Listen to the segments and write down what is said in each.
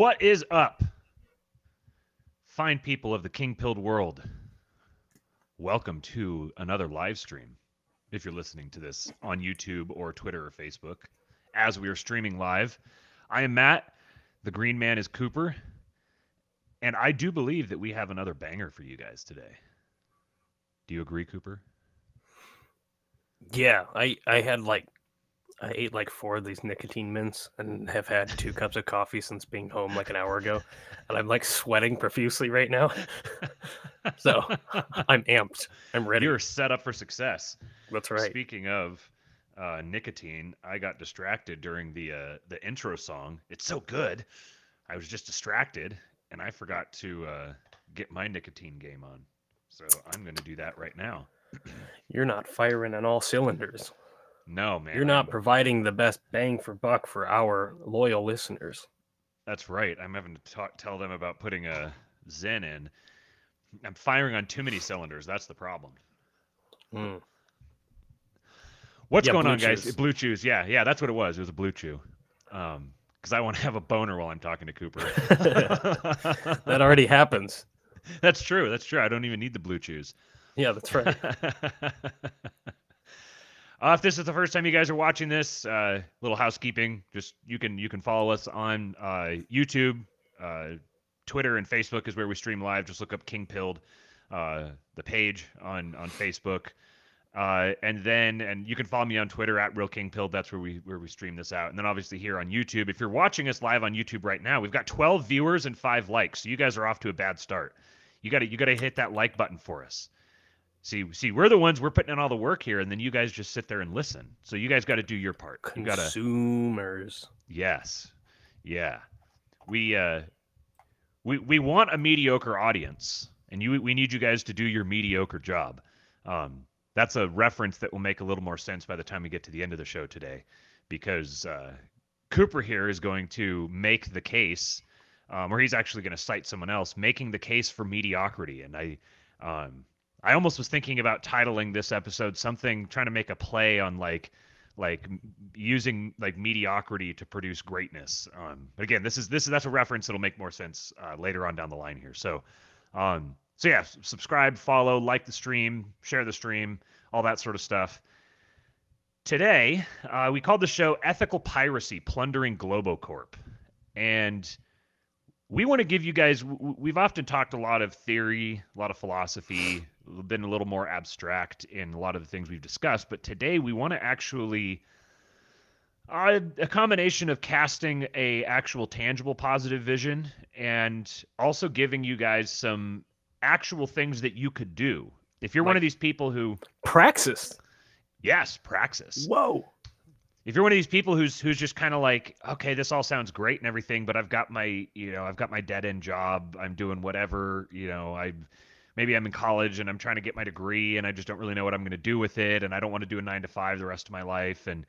What is up? Fine people of the King Pilled world. Welcome to another live stream. If you're listening to this on YouTube or Twitter or Facebook, as we are streaming live, I am Matt. The green man is Cooper. And I do believe that we have another banger for you guys today. Do you agree, Cooper? Yeah, I I had like I ate like four of these nicotine mints and have had two cups of coffee since being home like an hour ago, and I'm like sweating profusely right now. so I'm amped. I'm ready. You're set up for success. That's right. Speaking of uh, nicotine, I got distracted during the uh, the intro song. It's so good. I was just distracted, and I forgot to uh, get my nicotine game on. So I'm going to do that right now. You're not firing on all cylinders. No, man. You're not I'm- providing the best bang for buck for our loyal listeners. That's right. I'm having to talk, tell them about putting a Zyn in. I'm firing on too many cylinders. That's the problem. Mm. What's Yeah, going on, guys? Chews. Blue Chews. Yeah, yeah, that's what it was. It was a Blue Chew. Um, because I want to have a boner while I'm talking to Cooper. That already happens. that's true. That's true. I don't even need the Blue Chews. Yeah, that's right. Uh, if this is the first time you guys are watching this, uh, little housekeeping. Just you can you can follow us on uh, YouTube, uh, Twitter, and Facebook is where we stream live. Just look up King Pilled, uh, the page on on Facebook, uh, and then and you can follow me on Twitter at Real King Pilled. That's where we where we stream this out. And then obviously here on YouTube. If you're watching us live on YouTube right now, we've got 12 viewers and five likes. So you guys are off to a bad start. You got to you got to hit that like button for us. See, see, we're the ones we're putting in all the work here, and then you guys just sit there and listen. So you guys got to do your part. You got to, Consumers. yes, yeah. We uh, we we want a mediocre audience, and you we need you guys to do your mediocre job. Um, that's a reference that will make a little more sense by the time we get to the end of the show today, because uh, Cooper here is going to make the case, um, or he's actually going to cite someone else making the case for mediocrity, and I. Um, I almost was thinking about titling this episode something trying to make a play on like like using like mediocrity to produce greatness. Um, but again, this is this is that's a reference that'll make more sense uh, later on down the line here. So, um, so yeah, subscribe, follow, like the stream, share the stream, all that sort of stuff. Today, uh, we called the show "Ethical Piracy: Plundering Globocorp," and we want to give you guys we've often talked a lot of theory a lot of philosophy been a little more abstract in a lot of the things we've discussed but today we want to actually uh, a combination of casting a actual tangible positive vision and also giving you guys some actual things that you could do if you're one of these people who Praxis. yes praxis Whoa. if you're one of these people who's who's just kind of like okay this all sounds great and everything but i've got my you know i've got my dead end job i'm doing whatever you know i maybe i'm in college and i'm trying to get my degree and i just don't really know what i'm going to do with it and i don't want to do a nine to five the rest of my life. And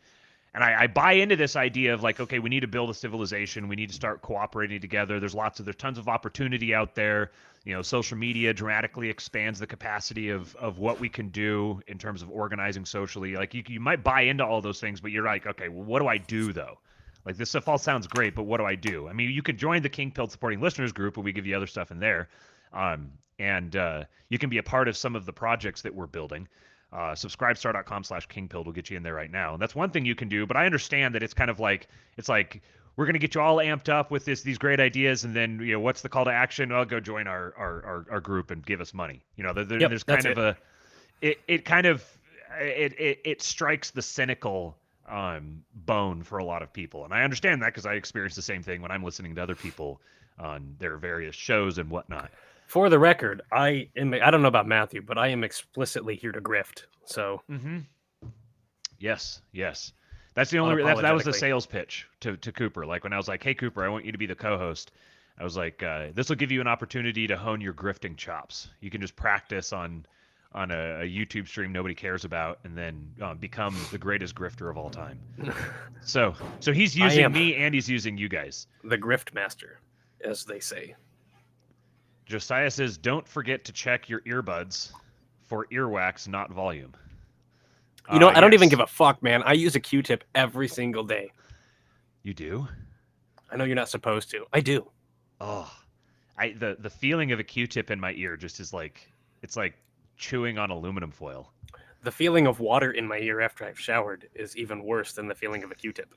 and I, I buy into this idea of like okay we need to build a civilization. We need to start cooperating together. There's lots of there's tons of opportunity out there. You know social media dramatically expands the capacity of of what we can do in terms of organizing socially. Like you, you might buy into all those things but you're like okay well what do i do though? Like this stuff all sounds great but what do i do? I mean you could join the king pilled supporting listeners group and we give you other stuff in there. Um, and uh, you can be a part of some of the projects that we're building. Uh, subscribestar.com slash kingpilled will get you in there right now. And that's one thing you can do but i understand that it's kind of like it's like we're going to get you all amped up with this these great ideas and then you know what's the call to action? Well go join our our, our, our group and give us money. You know there, there- Yep, there's kind of a it, it kind of it, it it strikes the cynical um bone for a lot of people. And i understand that because i experience the same thing when i'm listening to other people on their various shows and whatnot For the record, I am I don't know about Matthew, but I am explicitly here to grift. So Mm-hmm. Yes, yes. That's the only. That, that was the sales pitch to to Cooper. Like when I was like, "Hey Cooper, I want you to be the co-host." I was like, uh, "This will give you an opportunity to hone your grifting chops. You can just practice on on a, a YouTube stream nobody cares about, and then uh, become the greatest grifter of all time." So, so he's using me and he's using you guys. the grift master, as they say. Josiah says, "Don't forget to check your earbuds for earwax, not volume." You know, Uh, I don't even give a fuck, man. I use a Q-tip every single day. You do? I know you're not supposed to. I do. oh, I the the feeling of a Q-tip in my ear just is like it's like chewing on aluminum foil. The feeling of water in my ear after I've showered is even worse than the feeling of a Q-tip.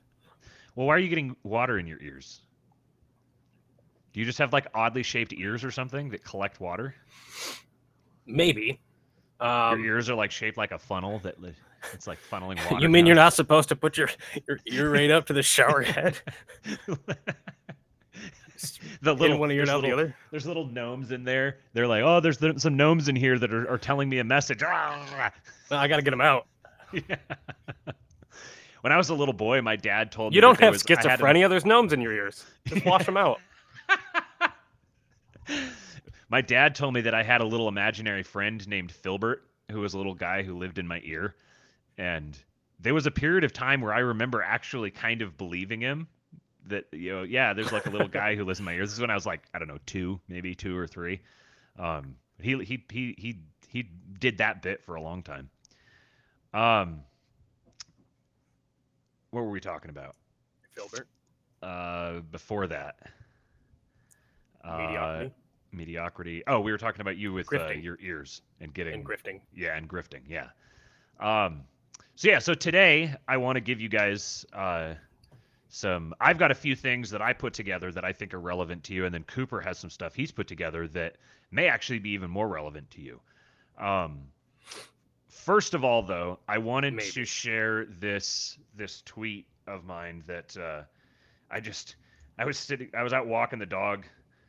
Well, why are you getting water in your ears? Do you just have like oddly shaped ears or something that collect water? Maybe. Um, your ears are like shaped like a funnel that li- it's like funneling water. you mean down. you're not supposed to put your your ear right up to the shower head? the In little one ear, there's out the other. there's little gnomes in there. They're like, oh, there's th- some gnomes in here that are, are telling me a message. I got to get them out. Yeah. When I was a little boy, my dad told me You don't have was- I had an- schizophrenia. There's gnomes in your ears. Just wash them out. My dad told me that I had a little imaginary friend named Filbert, who was a little guy who lived in my ear. And there was a period of time where I remember actually kind of believing him that, you know, yeah, there's like a little guy who lives in my ear. This is when I was like, I don't know, two, maybe two or three. Um, he, he, he, he, he did that bit for a long time. Um, what were we talking about? Filbert. Uh, before that, uh, Mediocrity mediocrity. Oh, we were talking about you with uh, your ears and getting and grifting. yeah, and grifting. Yeah. Um. So yeah. So today I want to give you guys uh, some. I've got a few things that I put together that I think are relevant to you, and then Cooper has some stuff he's put together that may actually be even more relevant to you. Um. First of all, though, I wanted Maybe. to share this this tweet of mine that uh, I just I was sitting I was out walking the dog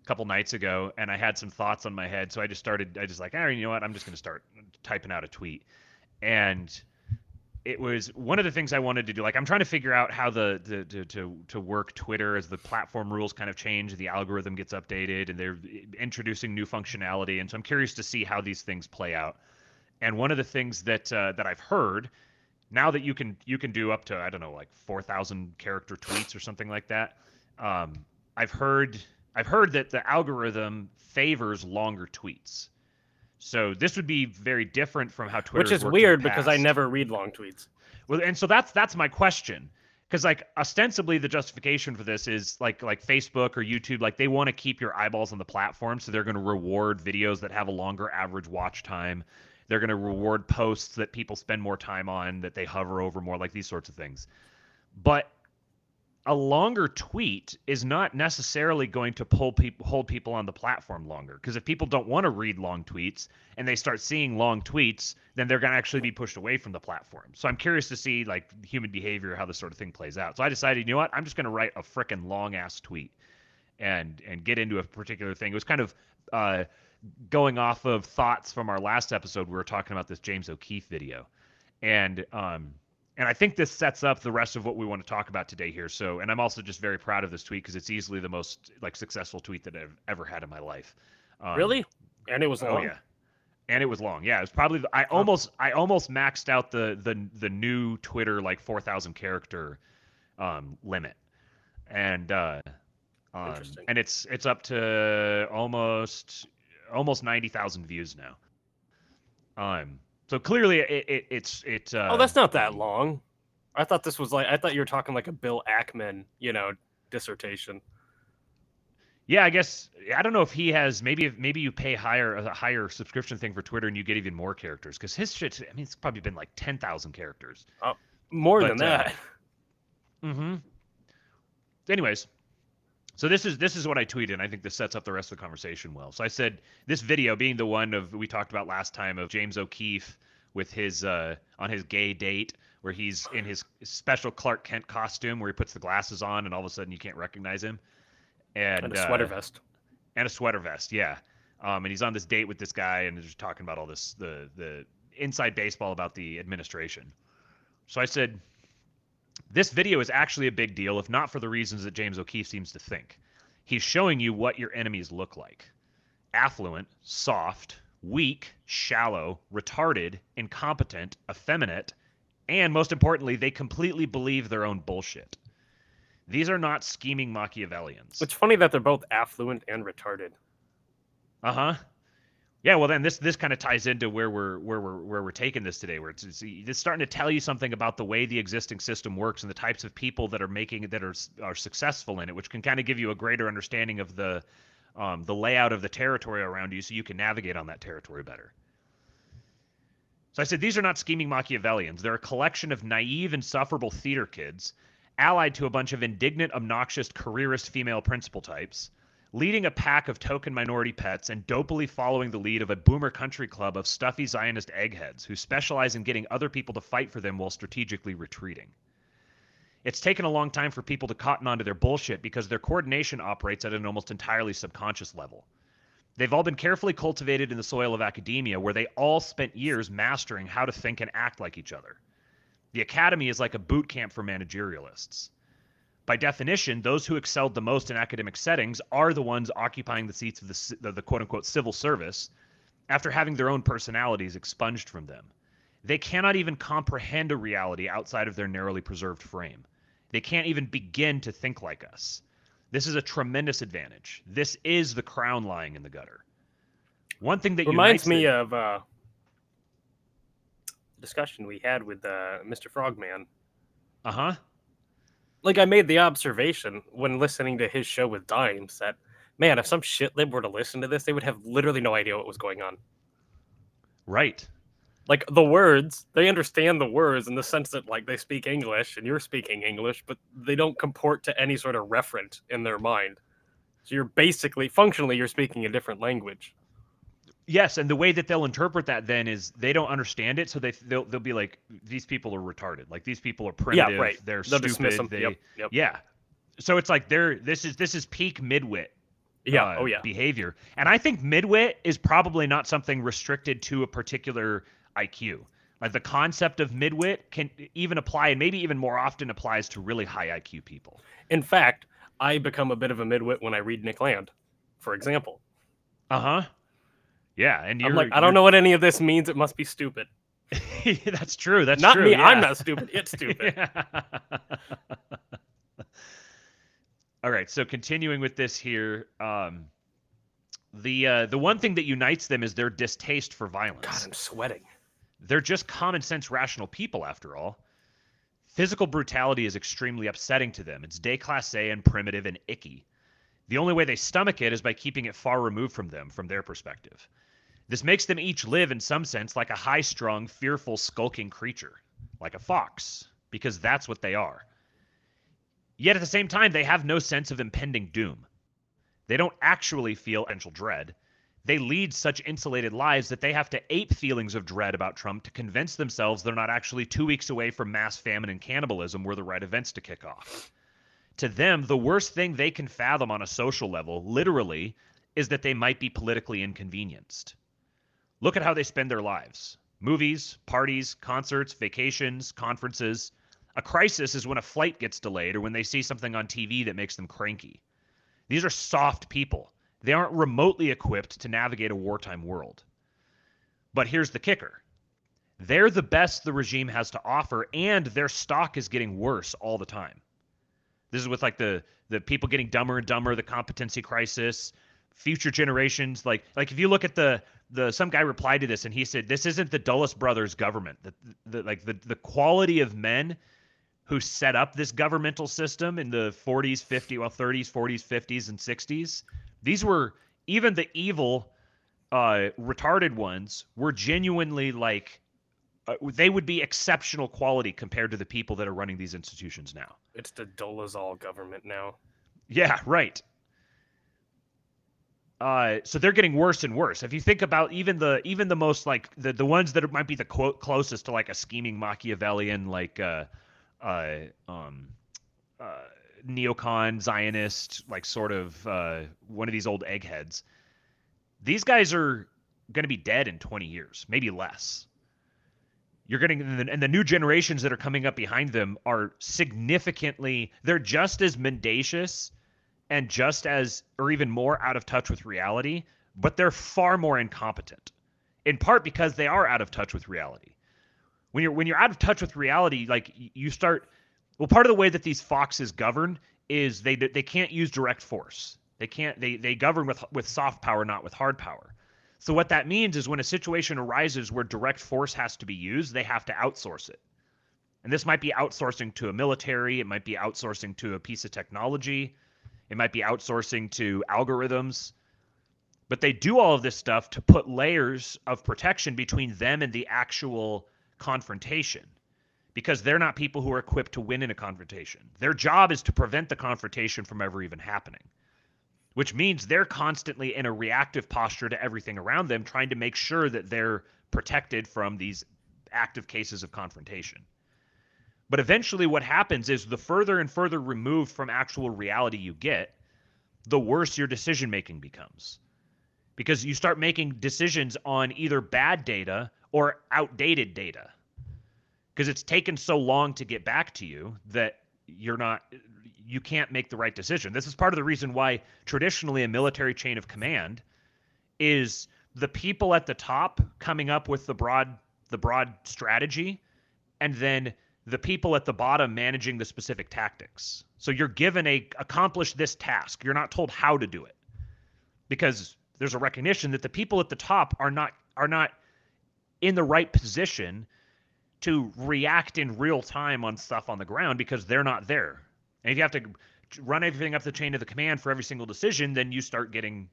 couple nights ago and I had some thoughts on my head, so I just started I just like, oh, you know what? I'm just gonna start typing out a tweet, and it was one of the things I wanted to do. Like I'm trying to figure out how the, the to, to to work Twitter as the platform rules kind of change, the algorithm gets updated, and they're introducing new functionality, and so I'm curious to see how these things play out. And one of the things that uh, that I've heard now that you can you can do up to I don't know like four thousand character tweets or something like that. Um, I've heard I've heard that the algorithm favors longer tweets. So this would be very different from how Twitter Which is weird because I never read long tweets. well, and so that's that's my question. Because like ostensibly the justification for this is like like Facebook or YouTube, like they want to keep your eyeballs on the platform, so they're going to reward videos that have a longer average watch time. They're going to reward posts that people spend more time on, that they hover over more, like these sorts of things. But a longer tweet is not necessarily going to pull people hold people on the platform longer. Because if people don't want to read long tweets and they start seeing long tweets then they're going to actually be pushed away from the platform. So i'm curious to see like human behavior how this sort of thing plays out. So i decided you know what? I'm just going to write a frickin' long ass tweet and and get into a particular thing. It was kind of uh going off of thoughts from our last episode we were talking about this james o'keefe video. And um and I think this sets up the rest of what we want to talk about today here. So, and I'm also just very proud of this tweet because it's easily the most like successful tweet that I've ever had in my life. Um, really? And it was Oh long. yeah, and it was long. Yeah, it was probably I almost I almost maxed out the the the new Twitter like 4,000 character um, limit, and uh, um, Interesting. and it's it's up to almost almost 90,000 views now. Um, so clearly it, it it's it. Uh, oh, that's not that long. I thought this was like I thought you were talking like a Bill Ackman, you know, dissertation. Yeah, I guess I don't know if he has maybe if maybe you pay higher a higher subscription thing for Twitter and you get even more characters because his shit. I mean, it's probably been like ten thousand characters. More But, than uh, that. Mm-hmm. Anyways, so this is this is what I tweeted. and I think this sets up the rest of the conversation well. So I said this video being the one of we talked about last time of James O'Keefe with his uh, on his gay date where he's in his special Clark Kent costume where he puts the glasses on and all of a sudden you can't recognize him. And, And, a sweater uh, vest. and a sweater vest. Yeah. Um, and he's on this date with this guy, and they're just talking about all this the the inside baseball about the administration. So I said, this video is actually a big deal, if not for the reasons that James O'Keefe seems to think. He's showing you what your enemies look like: affluent, soft, weak, shallow, retarded, incompetent, effeminate, and most importantly, they completely believe their own bullshit. These are not scheming Machiavellians. It's funny that they're both affluent and retarded. Uh huh. Yeah, well, then this this kind of ties into where we're where we're where we're taking this today, where it's, it's it's starting to tell you something about the way the existing system works and the types of people that are making that are are successful in it, which can kind of give you a greater understanding of the um, the layout of the territory around you, so you can navigate on that territory better. So I said these are not scheming Machiavellians; they're a collection of naive, insufferable theater kids, allied to a bunch of indignant, obnoxious, careerist female principal types leading a pack of token minority pets and dopily following the lead of a boomer country club of stuffy Zionist eggheads who specialize in getting other people to fight for them while strategically retreating. It's taken a long time for people to cotton onto their bullshit because their coordination operates at an almost entirely subconscious level. They've all been carefully cultivated in the soil of academia where they all spent years mastering how to think and act like each other. The academy is like a boot camp for managerialists. By definition, those who excelled the most in academic settings are the ones occupying the seats of the, the, the quote unquote civil service after having their own personalities expunged from them. They cannot even comprehend a reality outside of their narrowly preserved frame. They can't even begin to think like us. This is a tremendous advantage. This is the crown lying in the gutter. One thing that reminds me them, of uh, discussion we had with uh, Mr. Frogman. Uh huh like I made the observation when listening to his show with Dimes that man, if some shit lib were to listen to this, they would have literally no idea what was going on. Right. Like the words, they understand the words in the sense that like they speak English and you're speaking English, but they don't comport to any sort of referent in their mind. So you're basically functionally you're speaking a different language. Yes, and the way that they'll interpret that then is they don't understand it, so they they'll, they'll be like these people are retarded, like these people are primitive, yeah, right. they're they'll stupid, they, yep, yep. yeah. So it's like they're this is this is peak midwit, yeah, uh, oh yeah, behavior, and I think midwit is probably not something restricted to a particular IQ. Like the concept of midwit can even apply, and maybe even more often applies to really high IQ people. In fact, I become a bit of a midwit when I read Nick Land, for example. Uh huh. Yeah, and I'm like, I don't know what any of this means. It must be stupid. that's true. That's not true. me. Yeah. I'm not stupid. It's stupid. All right. So continuing with this here, um, the uh, the one thing that unites them is their distaste for violence. God, I'm sweating. They're just common sense, rational people, after all. Physical brutality is extremely upsetting to them. It's déclassé and primitive and icky. The only way they stomach it is by keeping it far removed from them, from their perspective. This makes them each live, in some sense, like a high strung, fearful, skulking creature, like a fox, because that's what they are. Yet at the same time, they have no sense of impending doom. They don't actually feel potential dread. They lead such insulated lives that they have to ape feelings of dread about Trump to convince themselves they're not actually two weeks away from mass famine and cannibalism were the right events to kick off. To them, the worst thing they can fathom on a social level, literally, is that they might be politically inconvenienced. Look at how they spend their lives movies, parties, concerts, vacations, conferences. A crisis is when a flight gets delayed or when they see something on TV that makes them cranky. These are soft people. They aren't remotely equipped to navigate a wartime world. But here's the kicker they're the best the regime has to offer, and their stock is getting worse all the time. This is with like the the people getting dumber and dumber, the competency crisis, future generations. Like like if you look at the the some guy replied to this and he said this isn't the Dulles brothers government. The, the like the the quality of men who set up this governmental system in the 40s, 50s, well 30s, 40s, 50s and 60s. These were even the evil uh retarded ones were genuinely like uh, they would be exceptional quality compared to the people that are running these institutions now. It's the Dolezal government now. Yeah, right uh, so they're getting worse and worse. If you think about even the even the most like the the ones that might be the quote closest to like a scheming Machiavellian like uh, uh, um, uh, neocon Zionist like sort of uh, one of these old eggheads. These guys are going to be dead in 20 years, maybe less. You're getting and the new generations that are coming up behind them are significantly they're just as mendacious and just as or even more out of touch with reality, but they're far more incompetent. In part because they are out of touch with reality. When you're when you're out of touch with reality, like you start well part of the way that these foxes govern is they they can't use direct force. They can't they they govern with with soft power not with hard power. So what that means is when a situation arises where direct force has to be used, they have to outsource it. And this might be outsourcing to a military, it might be outsourcing to a piece of technology, it might be outsourcing to algorithms. But they do all of this stuff to put layers of protection between them and the actual confrontation because they're not people who are equipped to win in a confrontation. Their job is to prevent the confrontation from ever even happening, which means they're constantly in a reactive posture to everything around them, trying to make sure that they're protected from these active cases of confrontation. But eventually, what happens is the further and further removed from actual reality you get, the worse your decision making becomes. Because you start making decisions on either bad data or outdated data. Because it's taken so long to get back to you that you're not, you can't make the right decision. This is part of the reason why traditionally a military chain of command is the people at the top coming up with the broad the broad strategy and then the people at the bottom managing the specific tactics. So you're given a accomplish this task. You're not told how to do it. Because there's a recognition that the people at the top are not are not in the right position to react in real time on stuff on the ground because they're not there. And if you have to run everything up the chain of the command for every single decision, then you start getting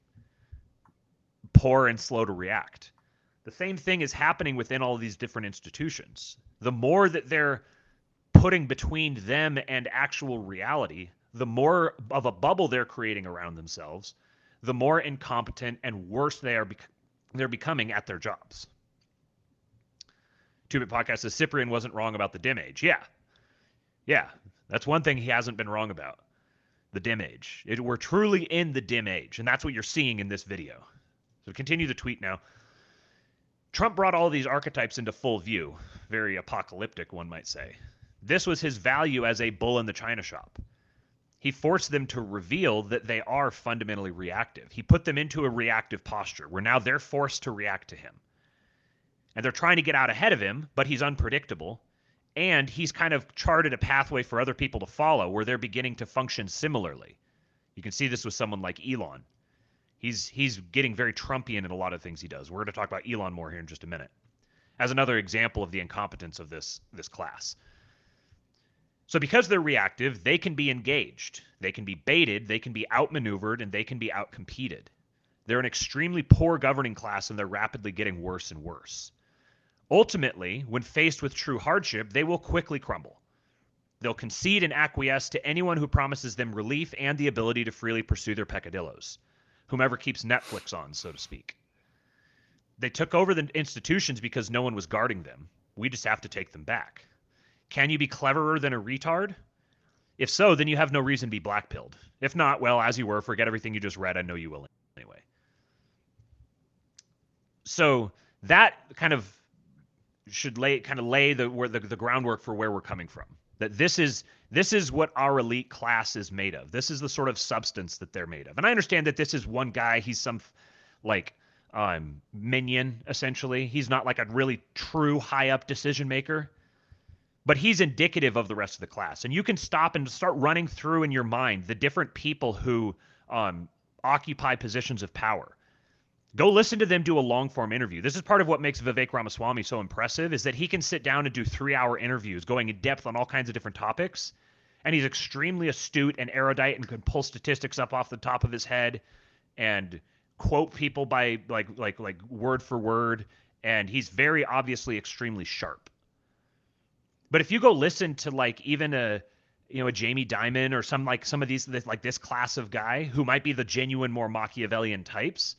poor and slow to react. The same thing is happening within all these different institutions. The more that they're putting between them and actual reality, the more of a bubble they're creating around themselves, the more incompetent and worse they are they're becoming at their jobs. Two Bit Podcast says Cyprian wasn't wrong about the dim age. Yeah. Yeah. That's one thing he hasn't been wrong about. The dim age. It, we're truly in the dim age, and that's what you're seeing in this video. So continue the tweet now. Trump brought all these archetypes into full view. Very apocalyptic, one might say. This was his value as a bull in the china shop. He forced them to reveal that they are fundamentally reactive. He put them into a reactive posture where now they're forced to react to him. And they're trying to get out ahead of him, but he's unpredictable. And he's kind of charted a pathway for other people to follow where they're beginning to function similarly. You can see this with someone like Elon. He's he's getting very Trumpian in a lot of things he does. We're going to talk about Elon more here in just a minute. As another example of the incompetence of this this class. So because they're reactive, they can be engaged, they can be baited, they can be outmaneuvered, and they can be outcompeted. They're an extremely poor governing class and they're rapidly getting worse and worse. Ultimately, when faced with true hardship, they will quickly crumble. They'll concede and acquiesce to anyone who promises them relief and the ability to freely pursue their peccadillos, whomever keeps Netflix on, so to speak. They took over the institutions because no one was guarding them. We just have to take them back. Can you be cleverer than a retard? If so, then you have no reason to be blackpilled. If not, well, as you were, forget everything you just read. I know you will anyway. So that kind of should lay kind of lay the where the, the groundwork for where we're coming from. That this is this is what our elite class is made of. This is the sort of substance that they're made of. And I understand that this is one guy. He's some like um, minion essentially. He's not like a really true high up decision maker but he's indicative of the rest of the class. And you can stop and start running through in your mind the different people who um, occupy positions of power. Go listen to them do a long form interview. This is part of what makes Vivek Ramaswamy so impressive is that he can sit down and do three hour interviews going in depth on all kinds of different topics. And he's extremely astute and erudite and can pull statistics up off the top of his head and quote people by like like like word for word. And he's very obviously extremely sharp. But if you go listen to like even a you know a Jamie Dimon or some like some of these like this class of guy who might be the genuine more Machiavellian types,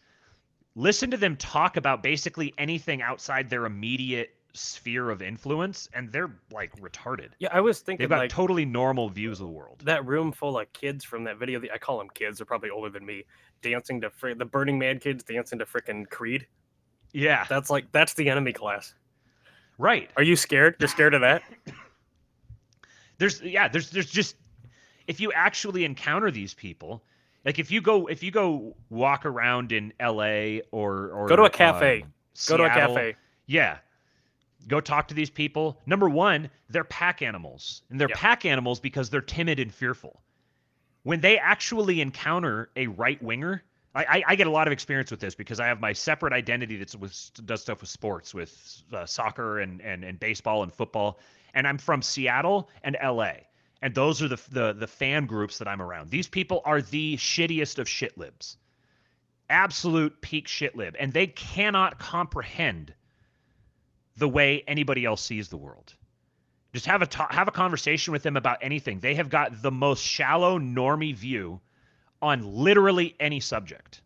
listen to them talk about basically anything outside their immediate sphere of influence and they're like retarded. Yeah, I was thinking They've got like totally normal views of the world. that room full of kids from that video. I call them kids; they're probably older than me. Dancing to fr- the Burning Man kids dancing to freaking Creed. Yeah. That's like that's the enemy class. Right. Are you scared? You're scared of that? there's yeah there's there's just if you actually encounter these people like if you go if you go walk around in LA or or Go to a cafe. um, Go to a cafe. yeah go talk to these people number one they're pack animals and they're Yep. pack animals because they're timid and fearful when they actually encounter a right winger I, I get a lot of experience with this because I have my separate identity that does stuff with sports, with uh, soccer and, and and baseball and football, and I'm from Seattle and L.A. And those are the, the the fan groups that I'm around. These people are the shittiest of shit libs, absolute peak shit lib, and they cannot comprehend the way anybody else sees the world. Just have a have a conversation with them about anything. They have got the most shallow normie view on literally any subject.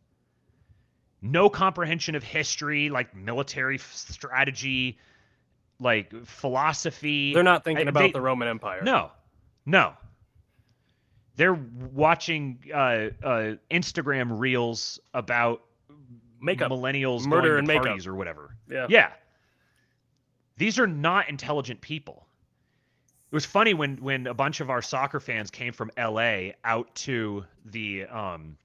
No comprehension of history, like military strategy, like philosophy. They're not thinking about they, the Roman Empire. No, no. They're watching uh, uh, Instagram reels about makeup, millennials murder and parties makeup. or whatever. Yeah, yeah. These are not intelligent people it was funny when when a bunch of our soccer fans came from LA out to the um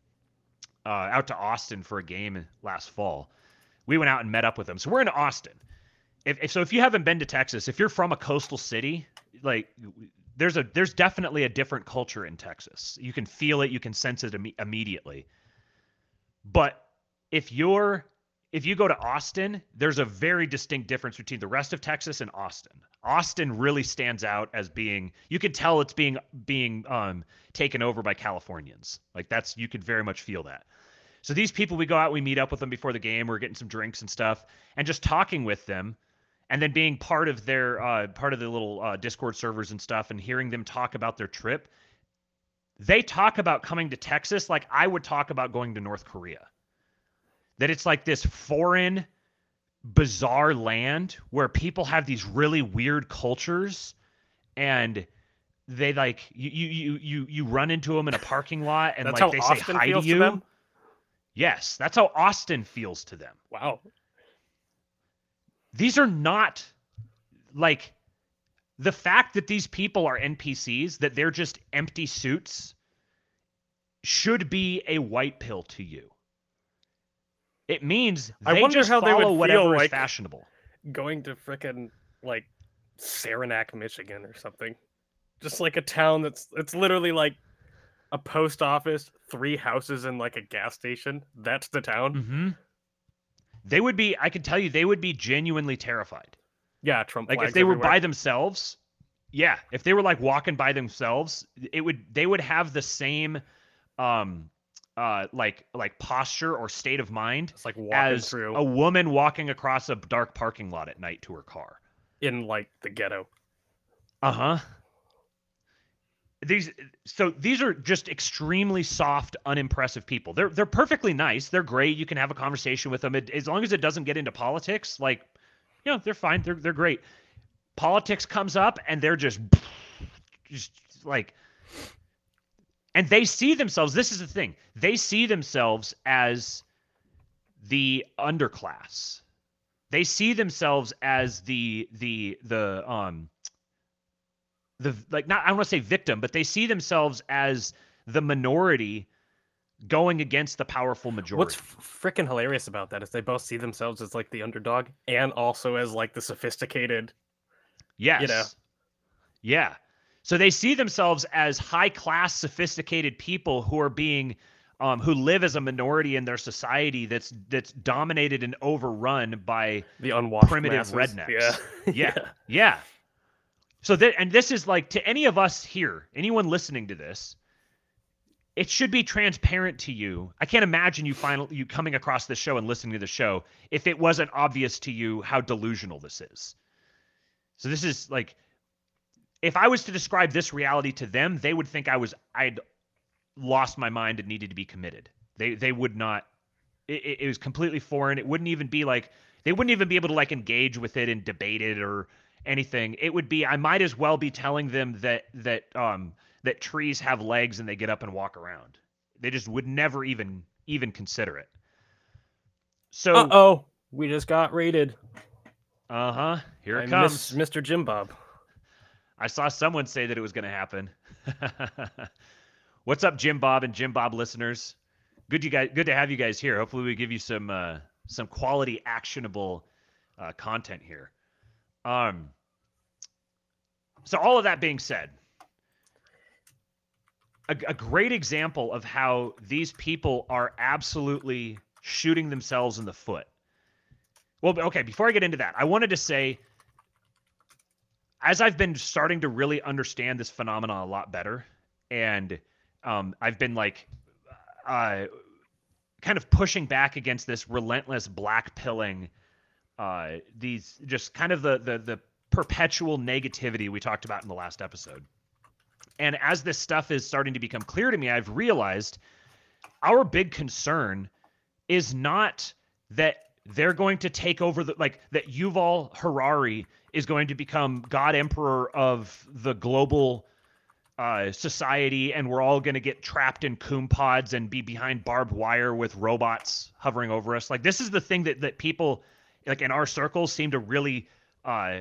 uh, out to Austin for a game last fall. We went out and met up with them. So we're in Austin. If, if so, if you haven't been to Texas, if you're from a coastal city, like there's a there's definitely a different culture in Texas. You can feel it, you can sense it Im- immediately. But if you're if you go to Austin, there's a very distinct difference between the rest of Texas and Austin. Austin really stands out as being you can tell it's being being um, taken over by Californians. Like that's you could very much feel that. So these people we go out, we meet up with them before the game, we're getting some drinks and stuff, and just talking with them, and then being part of their uh, part of the little uh, Discord servers and stuff, and hearing them talk about their trip. They talk about coming to Texas like I would talk about going to North Korea that it's like this foreign bizarre land where people have these really weird cultures and they like you you you you run into them in a parking lot and like they Austin say hi to you. To yes, that's how Austin feels to them. Wow. These are not like the fact that these people are NPCs, that they're just empty suits, should be a white pill to you. It means they I wonder just how follow they would whatever feel is like fashionable. Going to frickin' like Saranac, Michigan or something. Just like a town that's it's literally like a post office, three houses and like a gas station. That's the town. Mm-hmm. They would be I can tell you they would be genuinely terrified. Yeah, Trump. Like if they everywhere. were by themselves, yeah, if they were like walking by themselves, it would they would have the same um uh like like posture or state of mind it's like walking as through a woman walking across a dark parking lot at night to her car. in like the ghetto. Uh-huh. These so these are just extremely soft, unimpressive people. They're they're perfectly nice. They're great. You can have a conversation with them it, as long as it doesn't get into politics. Like, you know, they're fine. They're they're great. Politics comes up and they're just just like and they see themselves this is the thing they see themselves as the underclass they see themselves as the the the um the like not i don't want to say victim but they see themselves as the minority going against the powerful majority What's freaking hilarious about that is they both see themselves as like the underdog and also as like the sophisticated. yes know. yeah so they see themselves as high class, sophisticated people who are being um, who live as a minority in their society that's that's dominated and overrun by the unwashed primitive masses. rednecks. Yeah. yeah, yeah. So that and this is like to any of us here, anyone listening to this, it should be transparent to you. I can't imagine you finally you coming across this show and listening to the show if it wasn't obvious to you how delusional this is. So this is like if I was to describe this reality to them, they would think I was I'd lost my mind and needed to be committed. They they would not. It, it was completely foreign. It wouldn't even be like they wouldn't even be able to like engage with it and debate it or anything. It would be I might as well be telling them that that um that trees have legs and they get up and walk around. They just would never even even consider it. So oh, we just got raided. Uh huh. Here it comes. Mr. Jim Bob. I saw someone say that it was going to happen. What's up, Jim Bob and Jim Bob listeners? Good you guys. Good to have you guys here. Hopefully, we give you some uh, some quality, actionable uh, content here. Um. So all of that being said, a, a great example of how these people are absolutely shooting themselves in the foot. Well, okay, before I get into that, I wanted to say as I've been starting to really understand this phenomenon a lot better, and um, I've been like, uh, kind of pushing back against this relentless black pilling, uh, these just kind of the the the perpetual negativity we talked about in the last episode. And as this stuff is starting to become clear to me, I've realized our big concern is not that they're going to take over the like that Yuval Harari is going to become God Emperor of the global uh, society, and we're all going to get trapped in coom pods and be behind barbed wire with robots hovering over us. Like this is the thing that that people like in our circles seem to really uh,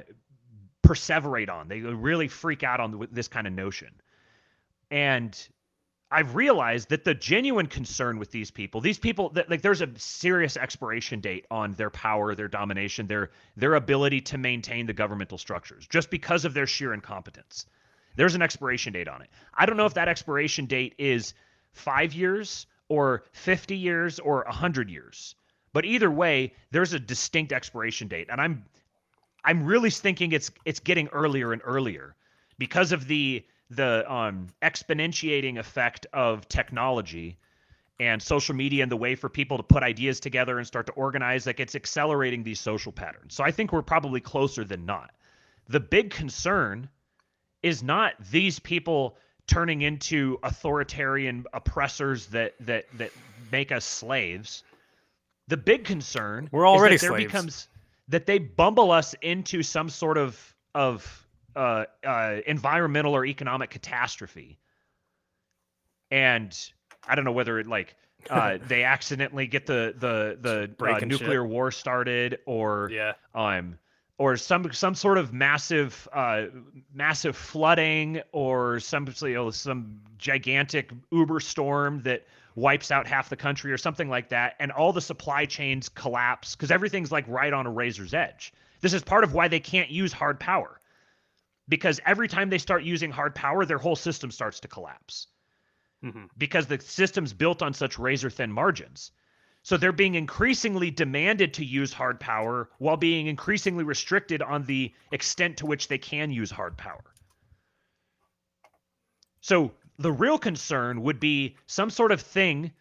perseverate on. They really freak out on this kind of notion, and I've realized that the genuine concern with these people, these people that like there's a serious expiration date on their power, their domination, their their ability to maintain the governmental structures just because of their sheer incompetence. There's an expiration date on it. I don't know if that expiration date is 5 years or 50 years or 100 years. But either way, there's a distinct expiration date and I'm I'm really thinking it's it's getting earlier and earlier because of the the um, exponentiating effect of technology and social media and the way for people to put ideas together and start to organize like it's accelerating these social patterns. So i think we're probably closer than not. The big concern is not these people turning into authoritarian oppressors that that that make us slaves. The big concern we're already is that there slaves. becomes that they bumble us into some sort of of uh, uh, environmental or economic catastrophe, and I don't know whether it like uh, they accidentally get the the the uh, nuclear shit. war started, or Yeah. um, or some some sort of massive uh, massive flooding, or some you know, some gigantic uber storm that wipes out half the country, or something like that, and all the supply chains collapse because everything's like right on a razor's edge. This is part of why they can't use hard power because every time they start using hard power, their whole system starts to collapse Mhm. because the system's built on such razor thin margins. So they're being increasingly demanded to use hard power while being increasingly restricted on the extent to which they can use hard power. So the real concern would be some sort of thing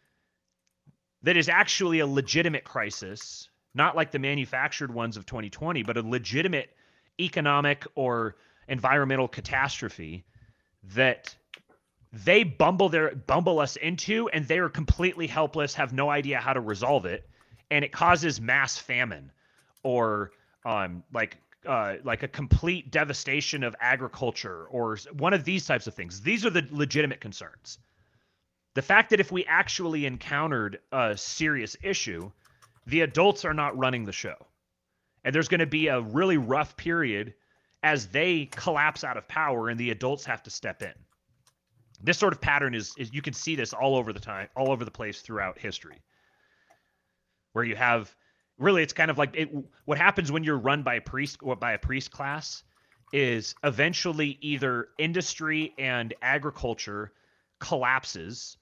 that is actually a legitimate crisis, not like the manufactured ones of 2020, but a legitimate economic or environmental catastrophe that they bumble their bumble us into and they are completely helpless have no idea how to resolve it and it causes mass famine or um like uh, like a complete devastation of agriculture or one of these types of things. These are the legitimate concerns. The fact that if we actually encountered a serious issue the adults are not running the show. And there's going to be a really rough period as they collapse out of power and the adults have to step in. This sort of pattern is, is you can see this all over the time all over the place throughout history. Where you have really it's kind of like it, what happens when you're run by a priest or by a priest class is eventually either industry and agriculture collapses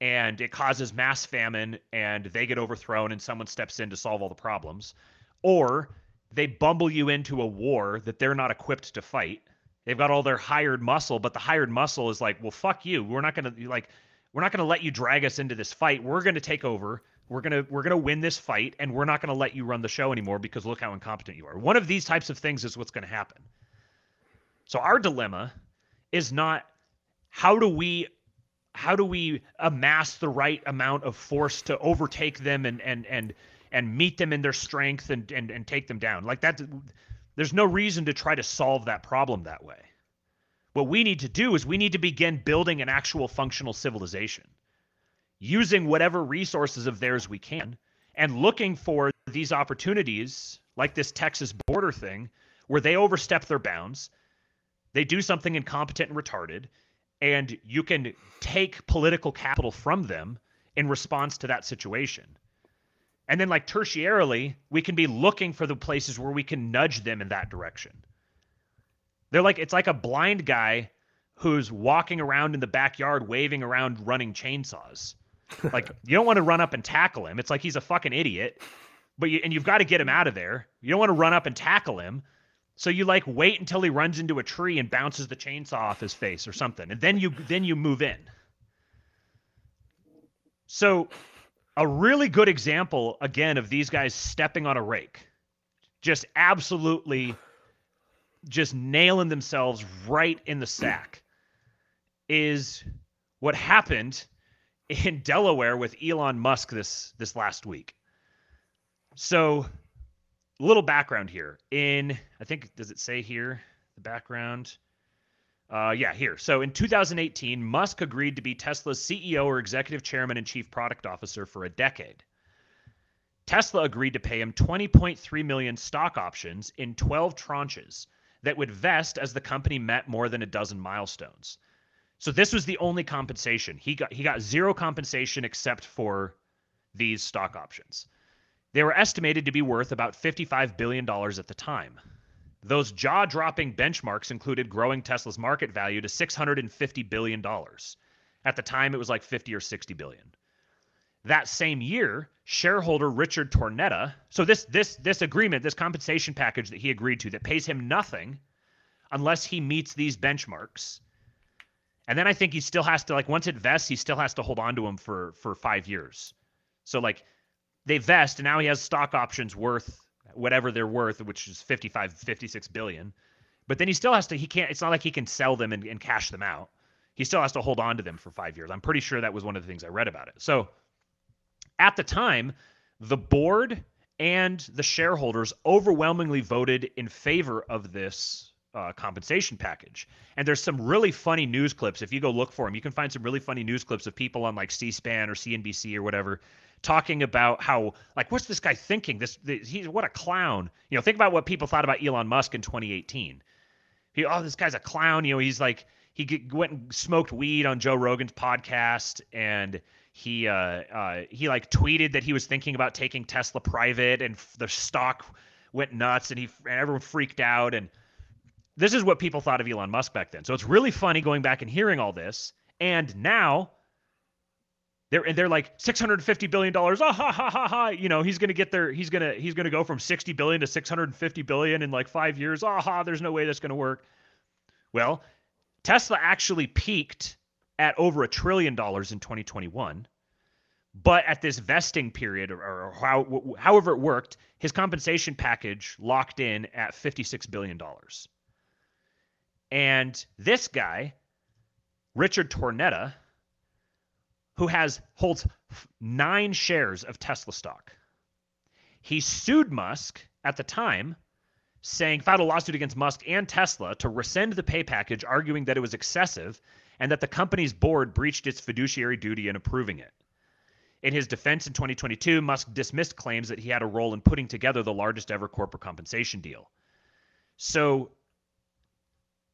and it causes mass famine and they get overthrown and someone steps in to solve all the problems or they bumble you into a war that they're not equipped to fight. They've got all their hired muscle but the hired muscle is like well fuck you. We're not to like we're not to let you drag us into this fight. We're to take over. We're to we're to win this fight and we're not to let you run the show anymore because look how incompetent you are. One of these types of things is what's to happen. So our dilemma is not how do we how do we amass the right amount of force to overtake them and and and and meet them in their strength and and and take them down like that there's no reason to try to solve that problem that way what we need to do is we need to begin building an actual functional civilization using whatever resources of theirs we can and looking for these opportunities like this Texas border thing where they overstep their bounds they do something incompetent and retarded and you can take political capital from them in response to that situation. And then, like tertiarily, we can be looking for the places where we can nudge them in that direction. They're like, it's like a blind guy who's walking around in the backyard waving around running chainsaws. Like you don't want to run up and tackle him. It's like he's a fucking idiot. But you, and you've got to get him out of there. You don't want to run up and tackle him. So you like wait until he runs into a tree and bounces the chainsaw off his face or something. And then you then you move in. So a really good example again of these guys stepping on a rake. Just absolutely just nailing themselves right in the sack is what happened in Delaware with Elon Musk this this last week. So, a little background here. In I think does it say here the background? Uh, yeah, here. So in 2018, Musk agreed to be Tesla's CEO or executive chairman and chief product officer for a decade. Tesla agreed to pay him 20.3 million stock options in 12 tranches that would vest as the company met more than a dozen milestones. So this was the only compensation. He got he got zero compensation except for these stock options. They were estimated to be worth about 55 billion dollars at the time. Those jaw-dropping benchmarks included growing Tesla's market value to 650 billion dollars. At the time it was like 50 or 60 billion. That same year, shareholder Richard Tornetta, so this this this agreement, this compensation package that he agreed to that pays him nothing unless he meets these benchmarks and then I think he still has to like once it vests, he still has to hold on to him for for five years. So like they vest and now he has stock options worth whatever they're worth, which is 55, 56 billion. But then he still has to he can't it's not like he can sell them and, and cash them out. He still has to hold on to them for five years. I'm pretty sure that was one of the things I read about it. So at the time, the board and the shareholders overwhelmingly voted in favor of this uh, compensation package. And there's some really funny news clips. If you go look for them, you can find some really funny news clips of people on like C-SPAN or CNBC or whatever talking about how like what's this guy thinking? This, this he's what a clown. You know, think about what people thought about Elon Musk in 2018. He, oh, this guy's a clown. You know, he's like he get, went and smoked weed on Joe Rogan's podcast and he uh, uh, he like tweeted that he was thinking about taking Tesla private and the stock went nuts and he and everyone freaked out and this is what people thought of Elon Musk back then. So it's really funny going back and hearing all this. And now they're and they're like 650 billion dollars. Ah ha ha ha ha. You know, he's gonna get there. He's gonna he's gonna go from 60 billion to 650 billion in like five years. Ah ha. There's no way that's gonna work. Well, Tesla actually peaked at over a trillion dollars in 2021. But at this vesting period, or, or how, however it worked, his compensation package locked in at $56 billion. And this guy, Richard Tornetta, who has holds nine shares of Tesla stock, he sued Musk at the time, saying filed a lawsuit against Musk and Tesla to rescind the pay package, arguing that it was excessive and that the company's board breached its fiduciary duty in approving it. In his defense in 2022, Musk dismissed claims that he had a role in putting together the largest ever corporate compensation deal. So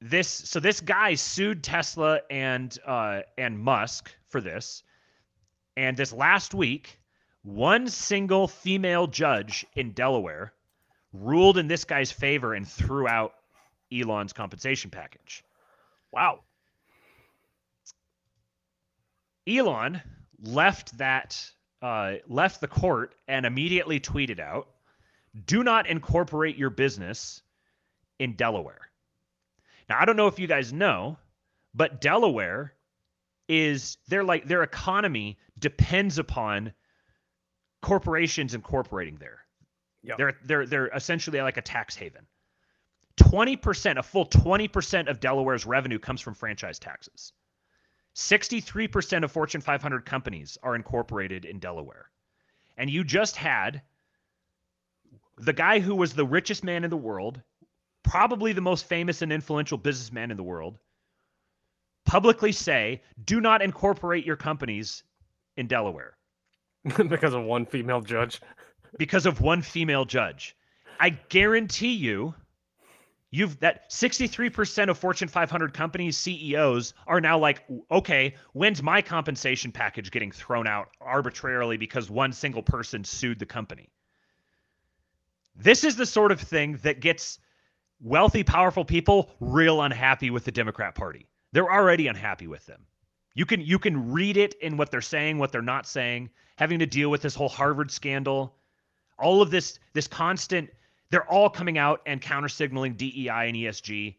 this so this guy sued Tesla and uh, and Musk for this, and this last week, one single female judge in Delaware ruled in this guy's favor and threw out Elon's compensation package. Wow. Elon left that uh, left the court and immediately tweeted out, "Do not incorporate your business in Delaware." Now, I don't know if you guys know, but Delaware is they're like their economy depends upon corporations incorporating there. Yep. They're they're they're essentially like a tax haven. 20%, a full 20% of Delaware's revenue comes from franchise taxes. 63% of Fortune 500 companies are incorporated in Delaware. And you just had the guy who was the richest man in the world probably the most famous and influential businessman in the world, publicly say, do not incorporate your companies in Delaware. because of one female judge. because of one female judge. I guarantee you, you've that 63% of Fortune 500 companies CEOs are now like, okay, when's my compensation package getting thrown out arbitrarily because one single person sued the company? This is the sort of thing that gets wealthy, powerful people real unhappy with the Democrat Party. They're already unhappy with them. You can you can read it in what they're saying, what they're not saying, having to deal with this whole Harvard scandal, all of this this constant they're all coming out and counter signaling DEI and ESG.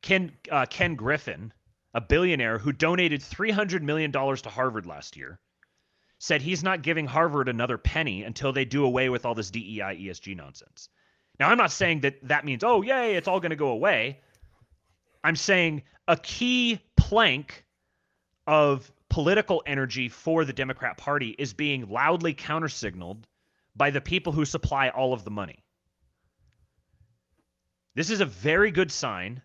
Ken uh, Ken Griffin, a billionaire who donated $300 million to Harvard last year, said he's not giving Harvard another penny until they do away with all this DEI ESG nonsense. Now, I'm not saying that that means, oh, yay, it's all going to go away. I'm saying a key plank of political energy for the Democrat Party is being loudly countersignaled by the people who supply all of the money. This is a very good sign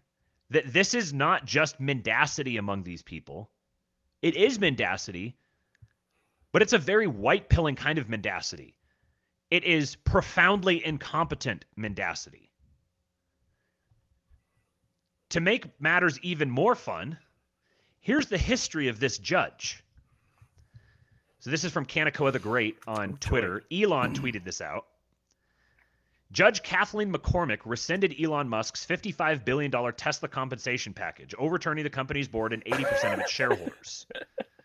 that this is not just mendacity among these people. It is mendacity, but it's a very white pilling kind of mendacity. It is profoundly incompetent mendacity. To make matters even more fun, here's the history of this judge. So this is from Kanekoa the Great on Twitter. Elon tweeted this out. Judge Kathaleen McCormick rescinded Elon Musk's $55 billion Tesla compensation package, overturning the company's board and 80% of its shareholders.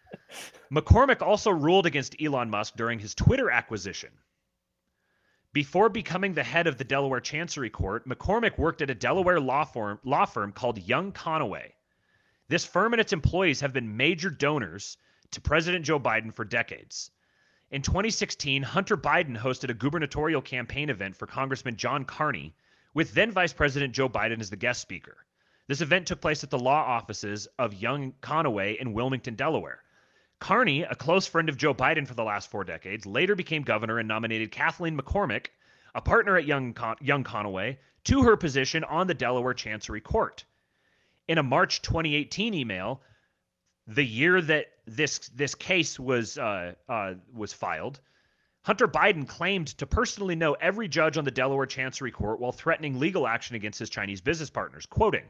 McCormick also ruled against Elon Musk during his Twitter acquisition. Before becoming the head of the Delaware Chancery Court, McCormick worked at a Delaware law firm, law firm called Young Conaway. This firm and its employees have been major donors to President Joe Biden for decades. In 2016, Hunter Biden hosted a gubernatorial campaign event for Congressman John Carney, with then Vice President Joe Biden as the guest speaker. This event took place at the law offices of Young Conaway in Wilmington, Delaware. Carney, a close friend of Joe Biden for the last four decades, later became governor and nominated Kathaleen McCormick, a partner at Young, Con- Young Conaway, to her position on the Delaware Chancery Court. In a March 2018 email, the year that this this case was uh, uh, was filed, Hunter Biden claimed to personally know every judge on the Delaware Chancery Court while threatening legal action against his Chinese business partners. Quoting,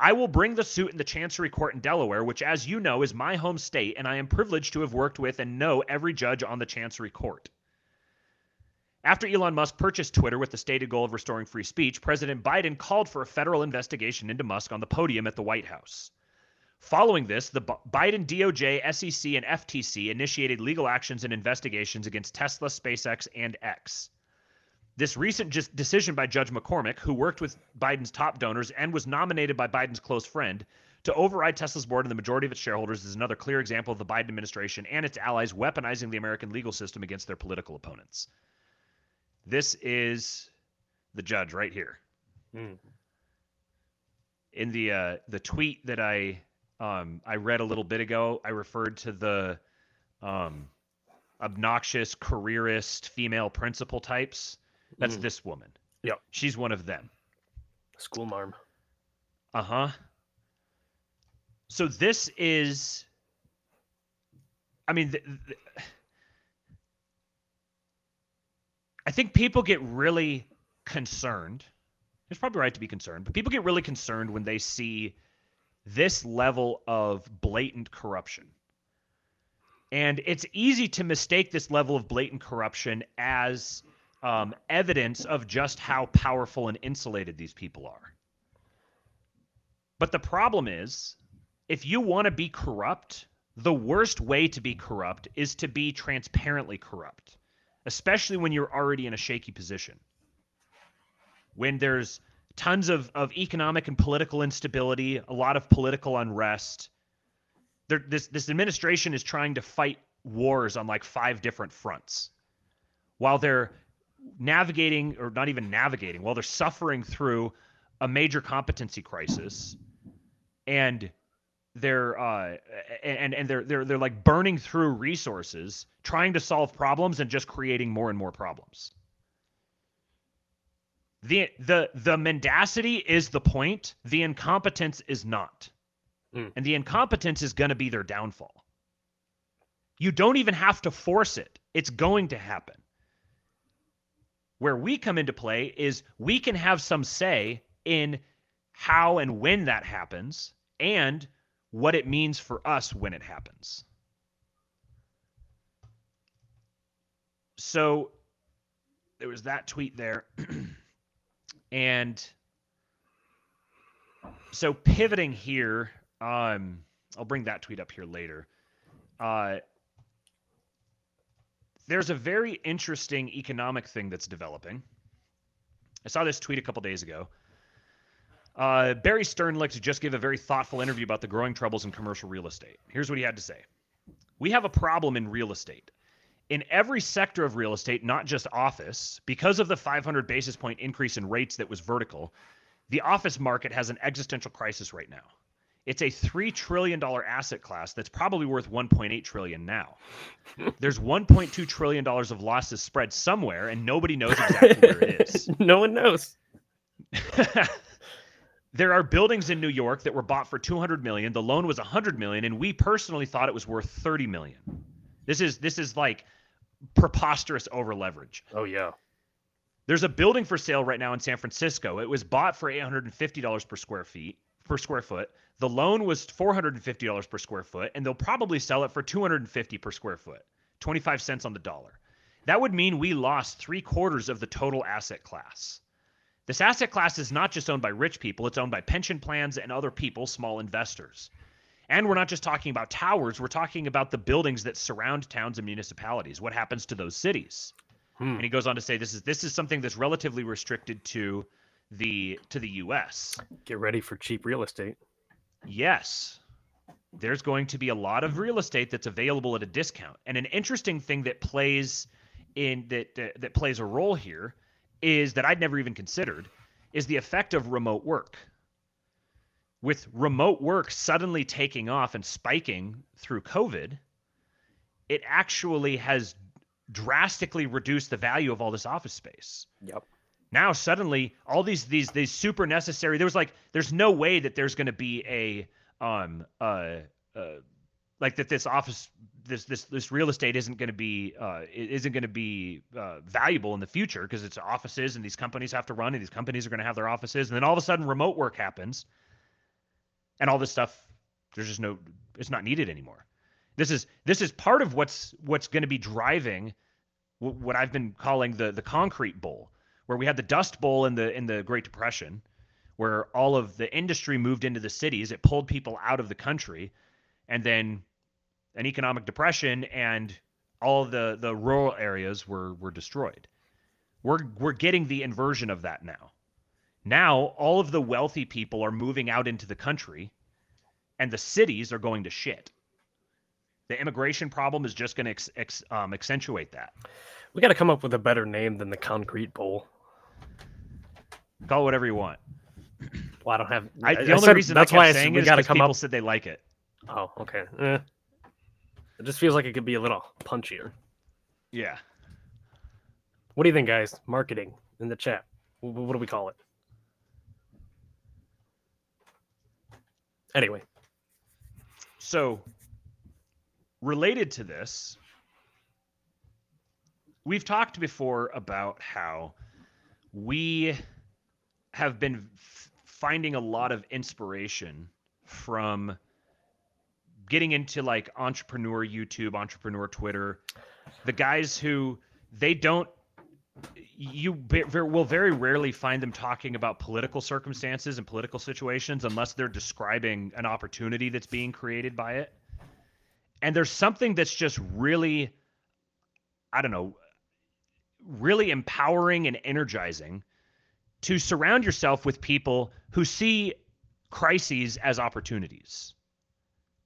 I will bring the suit in the Chancery Court in Delaware, which, as you know, is my home state, and I am privileged to have worked with and know every judge on the Chancery Court. After Elon Musk purchased Twitter with the stated goal of restoring free speech, President Biden called for a federal investigation into Musk on the podium at the White House. Following this, the Biden DOJ, SEC, and FTC initiated legal actions and investigations against Tesla, SpaceX, and X. This recent just decision by Judge McCormick, who worked with Biden's top donors and was nominated by Biden's close friend to override Tesla's board and the majority of its shareholders, is another clear example of the Biden administration and its allies weaponizing the American legal system against their political opponents. This is the judge right here. Mm. In the uh, the tweet that I um, I read a little bit ago, I referred to the um, obnoxious careerist female principal types. That's mm. this woman. Yep. She's one of them. School marm. Uh huh. So this is, I mean, th- th- I think people get really concerned. It's probably right to be concerned, but people get really concerned when they see this level of blatant corruption. And it's easy to mistake this level of blatant corruption as um, evidence of just how powerful and insulated these people are. But the problem is, if you want to be corrupt, the worst way to be corrupt is to be transparently corrupt, especially when you're already in a shaky position. When there's tons of, of economic and political instability, a lot of political unrest. There, this this administration is trying to fight wars on like five different fronts, while they're navigating or not even navigating, while they're suffering through a major competency crisis, and they're uh, and and they're they're they're like burning through resources, trying to solve problems and just creating more and more problems. The the the mendacity is the point. The incompetence is not. Mm. and the incompetence is going to be their downfall. You don't even have to force it. It's going to happen where we come into play is we can have some say in how and when that happens and what it means for us when it happens so there was that tweet there And so pivoting here, um, I'll bring that tweet up here later. Uh, there's a very interesting economic thing that's developing. I saw this tweet a couple days ago. Uh, Barry Sternlicht just gave a very thoughtful interview about the growing troubles in commercial real estate. Here's what he had to say We have a problem in real estate. In every sector of real estate, not just office, because of the 500 basis point increase in rates that was vertical, the office market has an existential crisis right now. It's a $3 trillion asset class that's probably worth 1.8 trillion now. There's 1.2 trillion dollars of losses spread somewhere and nobody knows exactly where it is. no one knows. there are buildings in New York that were bought for 200 million. The loan was 100 million and we personally thought it was worth 30 million. This is this is like preposterous over leverage. Oh yeah. There's a building for sale right now in San Francisco. It was bought for $850 per square feet per square foot. The loan was $450 per square foot, and they'll probably sell it for 250 per square foot, 25 cents on the dollar. That would mean we lost three quarters of the total asset class. This asset class is not just owned by rich people, it's owned by pension plans and other people, small investors. And we're not just talking about towers, we're talking about the buildings that surround towns and municipalities. What happens to those cities? Hmm. And he goes on to say this is this is something that's relatively restricted to the to the US. Get ready for cheap real estate. Yes. There's going to be a lot of real estate that's available at a discount. And an interesting thing that plays in that that, that plays a role here is that I'd never even considered is the effect of remote work. With remote work suddenly taking off and spiking through COVID, it actually has drastically reduced the value of all this office space. Yep. Now suddenly all these these these super necessary there was like there's no way that there's going to be a um uh uh like that this office this this this real estate isn't going to be uh isn't going to be uh, valuable in the future because it's offices and these companies have to run and these companies are going to have their offices. And then all of a sudden remote work happens. And all this stuff there's just no it's not needed anymore. This is this is part of what's what's going to be driving what I've been calling the the concrete bowl where we had the Dust Bowl in the in the Great Depression, where all of the industry moved into the cities. It pulled people out of the country, and then an economic depression, and all the the rural areas were were destroyed. We're we're getting the inversion of that now. Now all of the wealthy people are moving out into the country, and the cities are going to shit. The immigration problem is just going to ex, ex, um, accentuate that. We got to come up with a better name than the concrete bowl. Call it whatever you want. Well, I don't have. I, the I only said, reason that's I why I saying is because people up... said they like it. Oh, okay. Eh. It just feels like it could be a little punchier. Yeah. What do you think, guys? Marketing in the chat. What do we call it? Anyway. So, related to this, we've talked before about how we have been f- finding a lot of inspiration from getting into like entrepreneur YouTube, entrepreneur Twitter, the guys who they don't you will very rarely find them talking about political circumstances and political situations unless they're describing an opportunity that's being created by it. And there's something that's just really I don't know, really empowering and energizing to surround yourself with people who see crises as opportunities.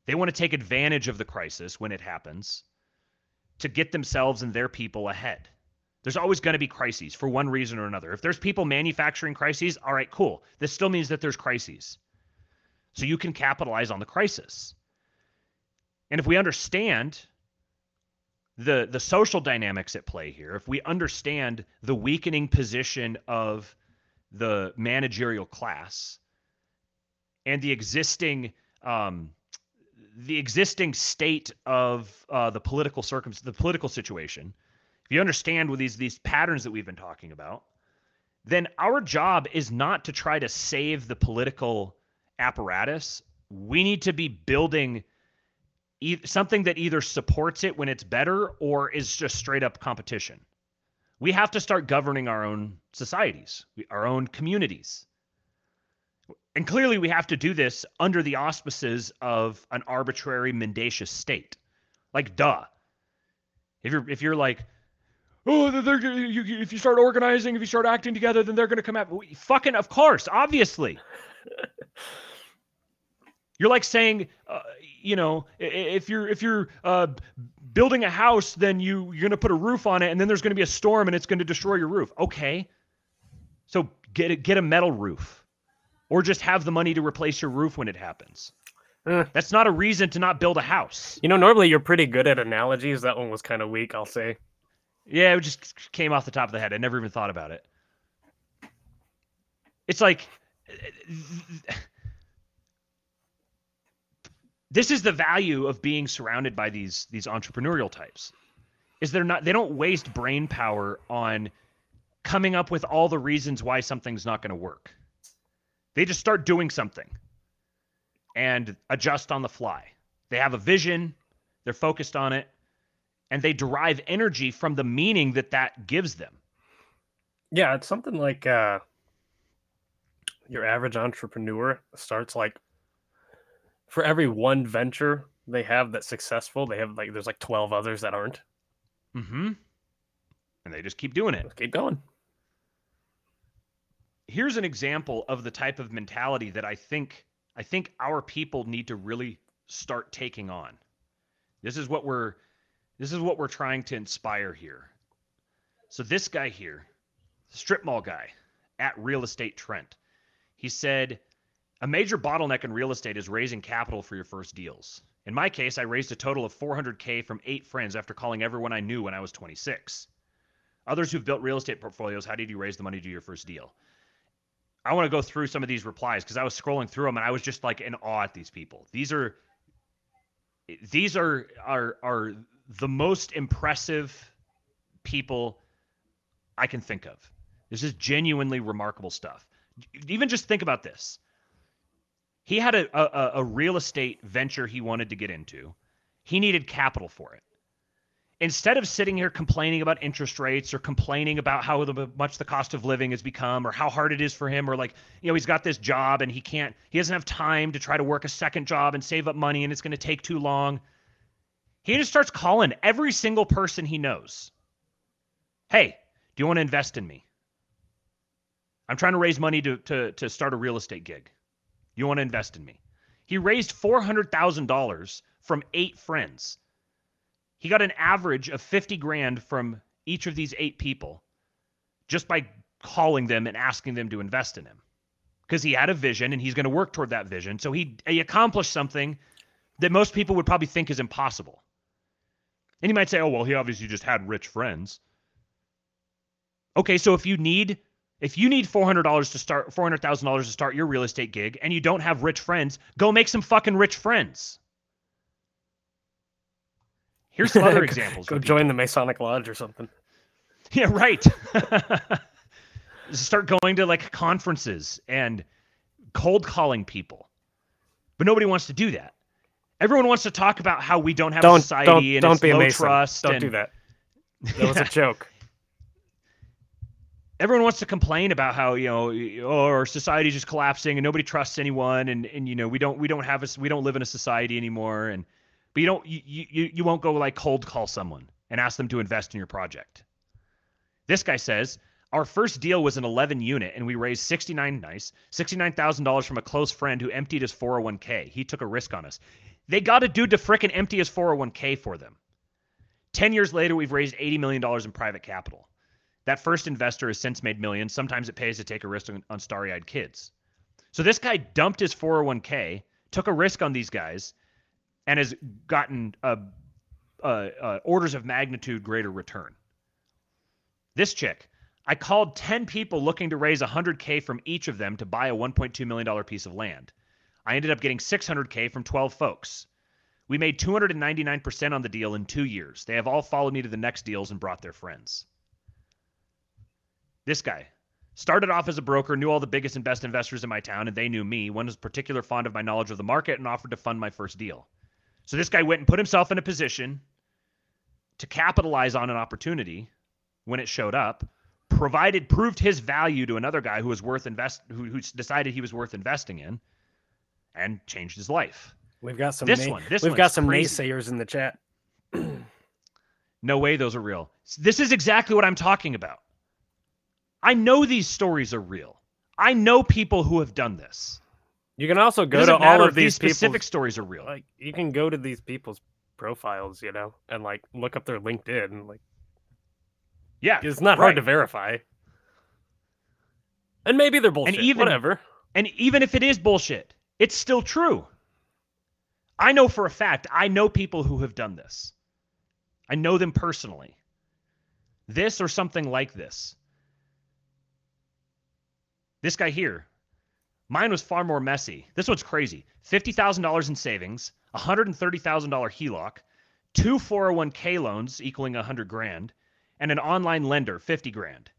They want to take advantage of the crisis when it happens to get themselves and their people ahead. There's always going to be crises for one reason or another. If there's people manufacturing crises, all right, cool. This still means that there's crises. So you can capitalize on the crisis. And if we understand the the social dynamics at play here, if we understand the weakening position of the managerial class and the existing um, the existing state of uh, the political circum the political situation, if you understand with these these patterns that we've been talking about, then our job is not to try to save the political apparatus. We need to be building e- something that either supports it when it's better or is just straight up competition we have to start governing our own societies, our own communities. And clearly, we have to do this under the auspices of an arbitrary, mendacious state. Like, duh. If you're if you're like, oh, they're, they're you, if you start organizing, if you start acting together, then they're going to come out. Fucking, of course, obviously. you're like saying, uh, you know, if you're if you're uh, building a house, then you you're going to put a roof on it, and then there's going to be a storm, and it's going to destroy your roof. Okay, so get a, get a metal roof or just have the money to replace your roof when it happens. Eh. That's not a reason to not build a house. You know, normally you're pretty good at analogies. That one was kind of weak, I'll say. Yeah, it just came off the top of the head. I never even thought about it. It's like this is the value of being surrounded by these these entrepreneurial types. Is they're not they don't waste brain power on coming up with all the reasons why something's not going to work. They just start doing something and adjust on the fly. They have a vision, they're focused on it, and they derive energy from the meaning that that gives them. Yeah, it's something like uh, your average entrepreneur starts like for every one venture they have that's successful, they have like there's like 12 others that aren't. Mm-hmm. And they just keep doing it. Just keep going here's an example of the type of mentality that I think I think our people need to really start taking on. This is what we're this is what we're trying to inspire here. So this guy here, strip mall guy at Real Estate Trent, he said a major bottleneck in real estate is raising capital for your first deals. In my case, I raised a total of 400k from eight friends after calling everyone I knew when I was 26. Others who've built real estate portfolios, how did you raise the money to do your first deal? I want to go through some of these replies because I was scrolling through them and I was just like in awe at these people. These are these are are are the most impressive people I can think of. This is genuinely remarkable stuff. Even just think about this. He had a, a, a real estate venture he wanted to get into. He needed capital for it. Instead of sitting here complaining about interest rates or complaining about how the, much the cost of living has become or how hard it is for him or like you know he's got this job and he can't he doesn't have time to try to work a second job and save up money and it's going to take too long. He just starts calling every single person he knows. Hey do you want to invest in me? I'm trying to raise money to, to, to start a real estate gig you want to invest in me he raised $400000 from eight friends he got an average of 50 grand from each of these eight people just by calling them and asking them to invest in him because he had a vision and he's going to work toward that vision. So he, he accomplished something that most people would probably think is impossible. And you might say, oh, well, he obviously just had rich friends. Okay, so if you need if you need $400 to start $400,000 to start your real estate gig and you don't have rich friends, go make some fucking rich friends. Here's some other examples. Go join the Masonic Lodge or something. Yeah, right. Start going to like conferences and cold calling people. But nobody wants to do that. Everyone wants to talk about how we don't have don't, society don't, and don't be low a trust. Don't and... do that. That was a joke. Everyone wants to complain about how you know oh, our society just collapsing and nobody trusts anyone and, and you know we don't we don't have a we don't live in a society anymore and but you don't you, you you won't go like cold call someone and ask them to invest in your project. This guy says, our first deal was an 11 unit and we raised 69 nice, $69,000 from a close friend who emptied his 401k. He took a risk on us. They got a dude to frickin' empty his 401k for them. 10 years later, we've raised $80 million in private capital. That first investor has since made millions. Sometimes it pays to take a risk on, on starry eyed kids. So this guy dumped his 401k, took a risk on these guys, and has gotten a, orders of magnitude greater return. This chick, I called 10 people looking to raise 100K from each of them to buy a $1.2 million piece of land. I ended up getting 600K from 12 folks. We made 299% on the deal in two years. They have all followed me to the next deals and brought their friends. This guy started off as a broker, knew all the biggest and best investors in my town, and they knew me. One was particular fond of my knowledge of the market and offered to fund my first deal. So this guy went and put himself in a position to capitalize on an opportunity when it showed up, provided proved his value to another guy who was worth invest who, who decided he was worth investing in and changed his life. We've got some This na- one, this we've got some crazy. naysayers in the chat. No way those are real. This is exactly what I'm talking about. I know these stories are real. I know people who have done this. You can also go to all of these these specific stories are real. like you can go to these people's profiles, you know, and like look up their LinkedIn and like yeah. it's not hard to verify. And maybe they're bullshit. even- whatever. And even if it is bullshit, it's still true. I know for a fact, I know people who have done this. I know them personally. This or something like this. This guy here, mine was far more messy. This one's crazy. $50,000 in savings, $130,000 HELOC, two 401k loans equaling 100 grand, and an online lender, 50 grand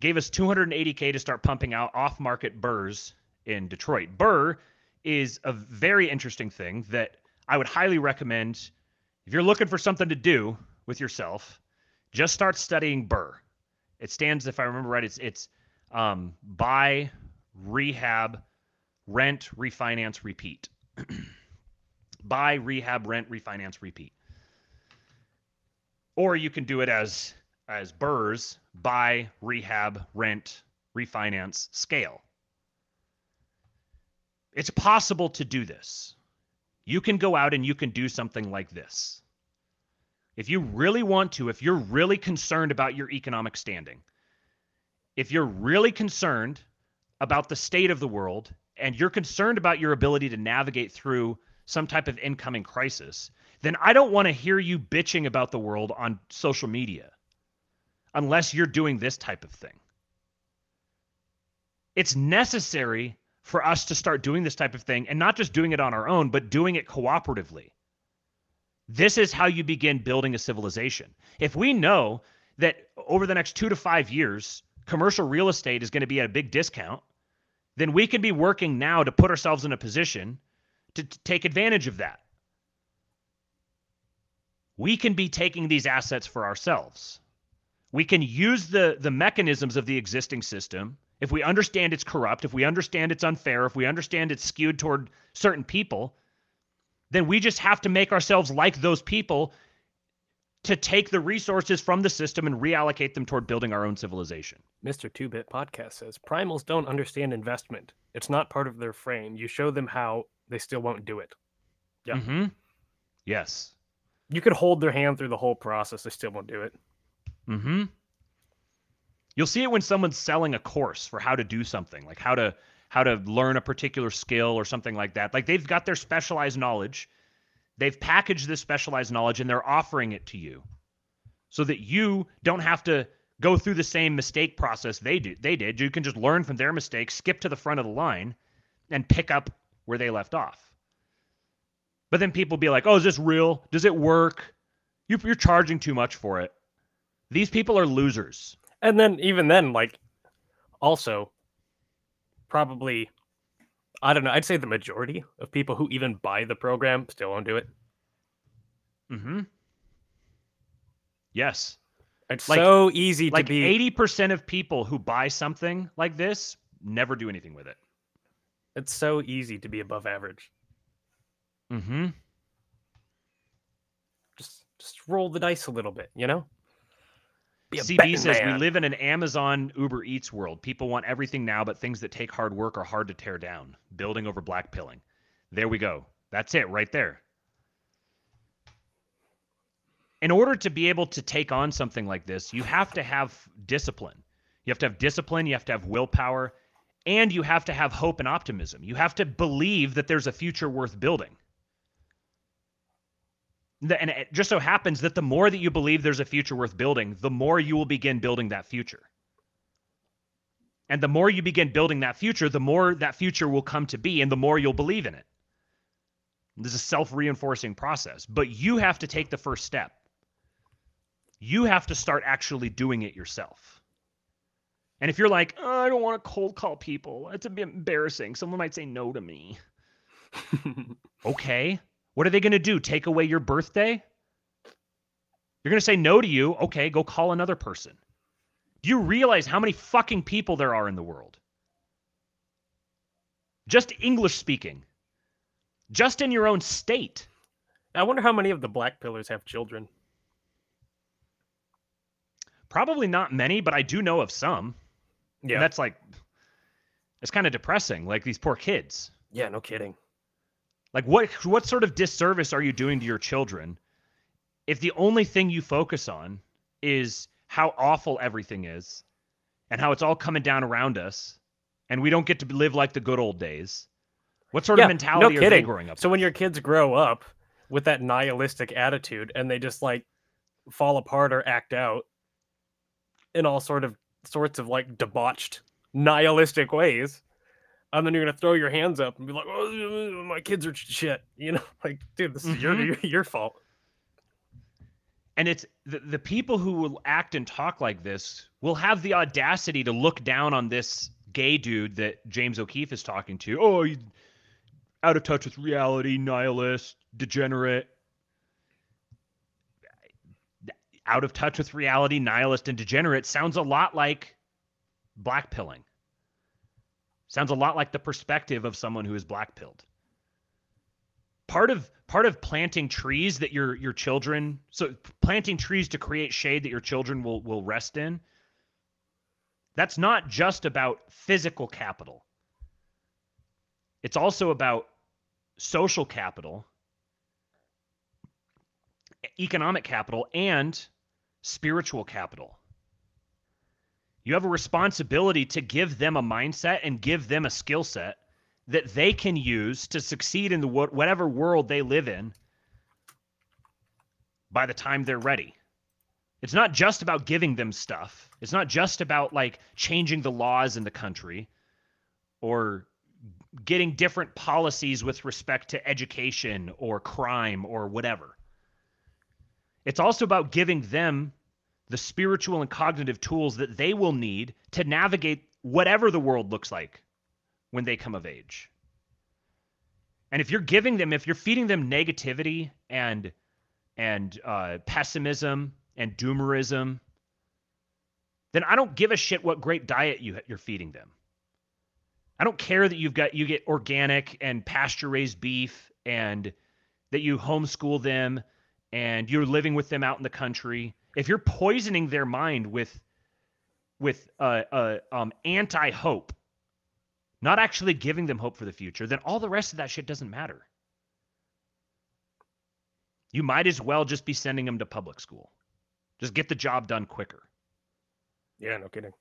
gave us 280k to start pumping out off-market burrs in Detroit. Burr is a very interesting thing that I would highly recommend if you're looking for something to do with yourself. Just start studying Burr. It stands, if I remember right, it's it's um, buy, rehab, rent, refinance, repeat. buy, rehab, rent, refinance, repeat. Or you can do it as as Burrs buy, rehab, rent, refinance, scale. It's possible to do this. You can go out and you can do something like this. If you really want to, if you're really concerned about your economic standing, if you're really concerned about the state of the world and you're concerned about your ability to navigate through some type of incoming crisis, then I don't want to hear you bitching about the world on social media unless you're doing this type of thing. It's necessary for us to start doing this type of thing and not just doing it on our own, but doing it cooperatively. This is how you begin building a civilization. If we know that over the next two to five years, commercial real estate is going to be at a big discount, then we can be working now to put ourselves in a position to, to take advantage of that. We can be taking these assets for ourselves we can use the the mechanisms of the existing system if we understand it's corrupt if we understand it's unfair if we understand it's skewed toward certain people then we just have to make ourselves like those people to take the resources from the system and reallocate them toward building our own civilization Mr. Two Bit Podcast says primals don't understand investment. It's not part of their frame. You show them how, they still won't do it. Yeah. mm-hmm. yes You could hold their hand through the whole process, they still won't do it. Mm-hmm. You'll see it when someone's selling a course for how to do something, like how to how to learn a particular skill or something like that. Like they've got their specialized knowledge, they've packaged this specialized knowledge and they're offering it to you, so that you don't have to go through the same mistake process they do. They did. You can just learn from their mistakes, skip to the front of the line, and pick up where they left off. But then people be like, "Oh, is this real? Does it work? You- You're charging too much for it." These people are losers. And then, even then, like, also, probably, I don't know, I'd say the majority of people who even buy the program still won't do it. Mm-hmm. Yes. It's Like- so easy Like to be. eighty percent of people who buy something like this never do anything with it. It's so easy to be above average. Mm-hmm. Just, just roll the dice a little bit, you know. CB says we live in an Amazon Uber Eats world. People want everything now, but things that take hard work are hard to tear down. Building over black pilling. There we go. That's it right there. In order to be able to take on something like this, you have to have discipline. You have to have discipline, you have to have willpower, and you have to have hope and optimism. You have to believe that there's a future worth building. And it just so happens that the more that you believe there's a future worth building, the more you will begin building that future. And the more you begin building that future, the more that future will come to be and the more you'll believe in it. This is a self reinforcing process, but you have to take the first step. You have to start actually doing it yourself. And if you're like, oh, I don't want to cold call people, it's a bit embarrassing. Someone might say no to me. Okay. What are they going to do? Take away your birthday? You're going to say no to you. Okay, go call another person. Do you realize how many fucking people there are in the world? Just English speaking. Just in your own state. I wonder how many of the black pillars have children. Probably not many, but I do know of some. Yeah. And that's like it's kind of depressing. Like these poor kids. yeah, no kidding. Like what what sort of disservice are you doing to your children if the only thing you focus on is how awful everything is and how it's all coming down around us and we don't get to live like the good old days? What sort Yeah, of no mentality are they growing up? So with? when your kids grow up with that nihilistic attitude and they just like fall apart or act out in all sort of sorts of like debauched nihilistic ways, and then you're gonna throw your hands up and be like, "Oh, my kids are shit," you know, like, dude, this is your, Mhm. your your fault. and it's the, the people who will act and talk like this will have the audacity to look down on this gay dude that James O'Keefe is talking to. Oh, you out of touch with reality, nihilist, degenerate. Out of touch with reality, nihilist, and degenerate sounds a lot like blackpilling. Sounds a lot like the perspective of someone who is black pilled. part of part of planting trees that your your children so planting trees to create shade that your children will will rest in that's not just about physical capital it's also about social capital economic capital and spiritual capital you have a responsibility to give them a mindset and give them a skill set that they can use to succeed in the whatever world they live in by the time they're ready. It's not just about giving them stuff. It's not just about like changing the laws in the country or getting different policies with respect to education or crime or whatever. It's also about giving them the spiritual and cognitive tools that they will need to navigate whatever the world looks like when they come of age. And if you're giving them, if you're feeding them negativity and and uh, pessimism and doomerism, then I don't give a shit what great diet you you're feeding them. I don't care that you've got you get organic and pasture raised beef and that you homeschool them and you're living with them out in the country. If you're poisoning their mind with with uh, uh, um, anti hope not actually giving them hope for the future, then all the rest of that shit doesn't matter. You might as well just be sending them to public school. Just get the job done quicker. Yeah, no kidding.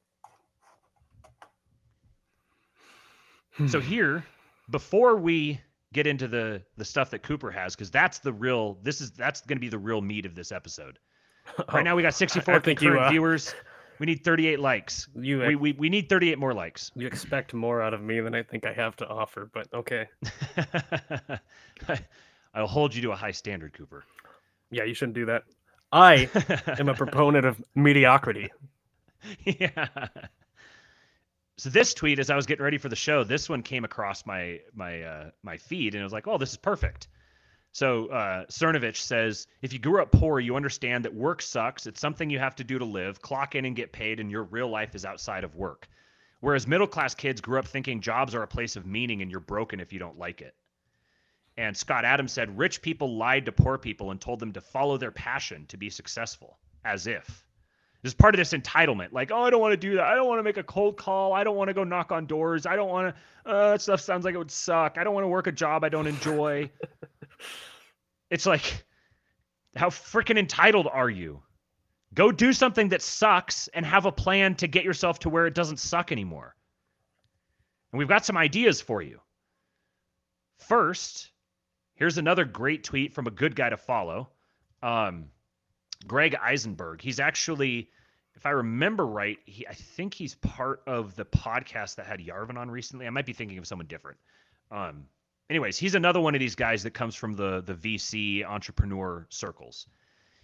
So here, before we get into the the stuff that Cooper has, because that's the real this is that's gonna be the real meat of this episode. Right now we got 64 I think you, concurrent uh, viewers. We need 38 likes. you We, we we need 38 more likes. you expect more out of me than I think I have to offer, but okay. I'll hold you to a high standard, Cooper. Yeah, you shouldn't do that. I am a proponent of mediocrity. yeah. So this tweet, as I was getting ready for the show, this one came across my my uh, my feed, and I was like, "Oh, this is perfect." So uh, Cernovich says, "If you grew up poor, you understand that work sucks. It's something you have to do to live. Clock in and get paid, and your real life is outside of work. Whereas middle class kids grew up thinking jobs are a place of meaning, and you're broken if you don't like it." And Scott Adams said, "Rich people lied to poor people and told them to follow their passion to be successful, as if." This is part of this entitlement. Like, oh, I don't want to do that. I don't want to make a cold call. I don't want to go knock on doors. I don't want to. Uh, that stuff sounds like it would suck. I don't want to work a job I don't enjoy. It's like, how freaking entitled are you? Go do something that sucks and have a plan to get yourself to where it doesn't suck anymore. And we've got some ideas for you. First, here's another great tweet from a good guy to follow. Um, Greg Isenberg. He's actually, if I remember right, he I think he's part of the podcast that had Yarvin on recently. I might be thinking of someone different. Um, anyways, he's another one of these guys that comes from the the VC entrepreneur circles.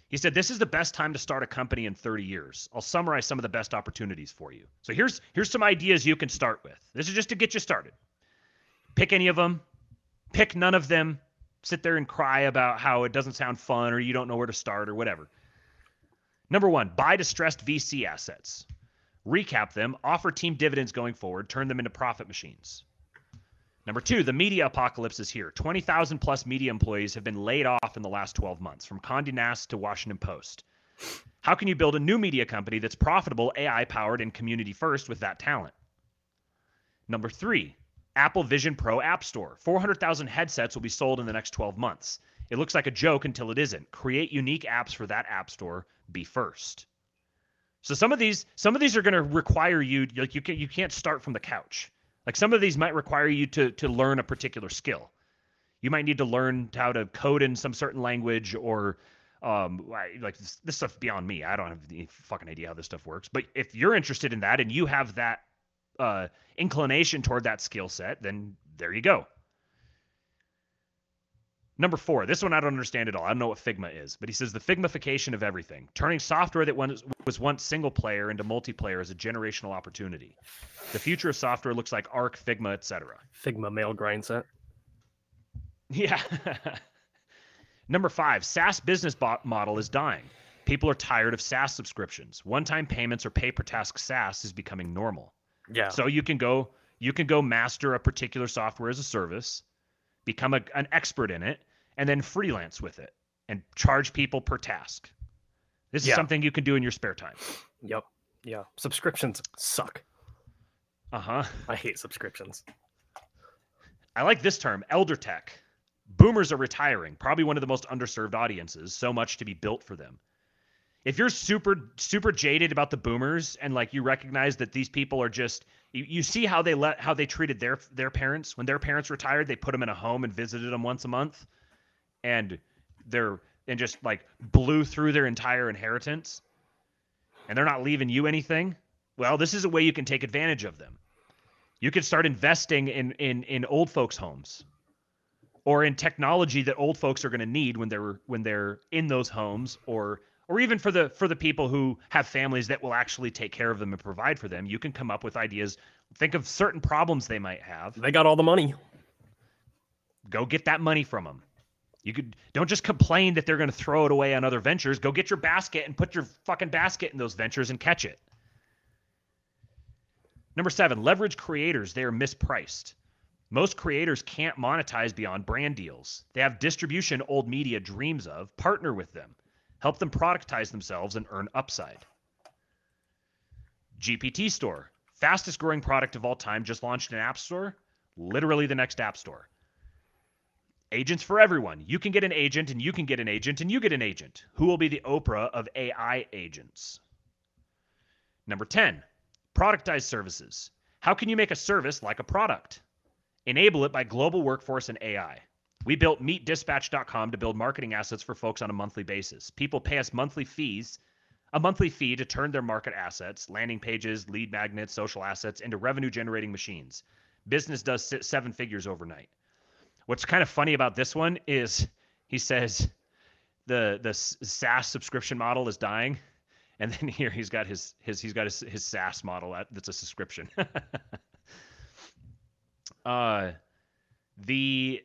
He said, "This is the best time to start a company in 30 years. I'll summarize some of the best opportunities for you. So here's here's some ideas you can start with. This is just to get you started. Pick any of them. Pick none of them. Sit there and cry about how it doesn't sound fun or you don't know where to start or whatever. Number one, buy distressed VC assets. recap them, offer team dividends going forward, turn them into profit machines. Number two, the media apocalypse is here. 20,000 plus media employees have been laid off in the last 12 months, from Condé Nast to Washington Post. How can you build a new media company that's profitable, AI powered, and community first with that talent? Number three, Apple Vision Pro App Store. 400,000 headsets will be sold in the next 12 months. It looks like a joke until it isn't. Create unique apps for that app store. Be first. So some of these, some of these are going to require you like you can you can't start from the couch. Like some of these might require you to to learn a particular skill. You might need to learn how to code in some certain language or um like this, this stuff beyond me. I don't have any fucking idea how this stuff works. But if you're interested in that and you have that uh, inclination toward that skill set, then there you go. Number four, this one I don't understand at all. I don't know what Figma is, but he says the Figmification of everything, turning software that was, was once single player into multiplayer is a generational opportunity. The future of software looks like Arc, Figma, etc. Figma mail grind set. Yeah. Number five, SaaS business model is dying. People are tired of SaaS subscriptions. One-time payments or pay-per-task SaaS is becoming normal. Yeah. So you can go you can go master a particular software as a service, become a, an expert in it, and then freelance with it and charge people per task. This Yeah. is something you can do in your spare time. Yep. Yeah. Subscriptions suck. Uh-huh. I hate subscriptions. I like this term, elder tech. Boomers are retiring, probably one of the most underserved audiences, so much to be built for them. If you're super super jaded about the boomers and like you recognize that these people are just you, you see how they let how they treated their their parents when their parents retired, they put them in a home and visited them once a month and they're and just like blew through their entire inheritance and they're not leaving you anything. Well, this is a way you can take advantage of them. You could start investing in in in old folks' homes or in technology that old folks are going to need when they're when they're in those homes or or even for the for the people who have families that will actually take care of them and provide for them you can come up with ideas. Think of certain problems they might have. They got all the money. go get that money from them you could don't just complain that they're going to throw it away on other ventures. Go get your basket and put your fucking basket in those ventures and catch it. Number seven leverage creators. They are mispriced. Most creators can't monetize beyond brand deals. They have distribution old media dreams of. Partner with them help them productize themselves and earn upside gpt store fastest growing product of all time just launched an app store literally the next app store agents for everyone. You can get an agent, and you can get an agent, and you get an agent. Who will be the Oprah of AI agents? Number 10, productized services. How can you make a service like a product? Enable it by global workforce and AI. We built meetdispatch.com to build marketing assets for folks on a monthly basis. People pay us monthly fees, a monthly fee to turn their market assets, landing pages, lead magnets, social assets into revenue generating machines. Business does seven figures overnight. What's kind of funny about this one is he says the the SaaS subscription model is dying, and then here he's got his his he's got his, his SaaS model that, that's a subscription. uh, the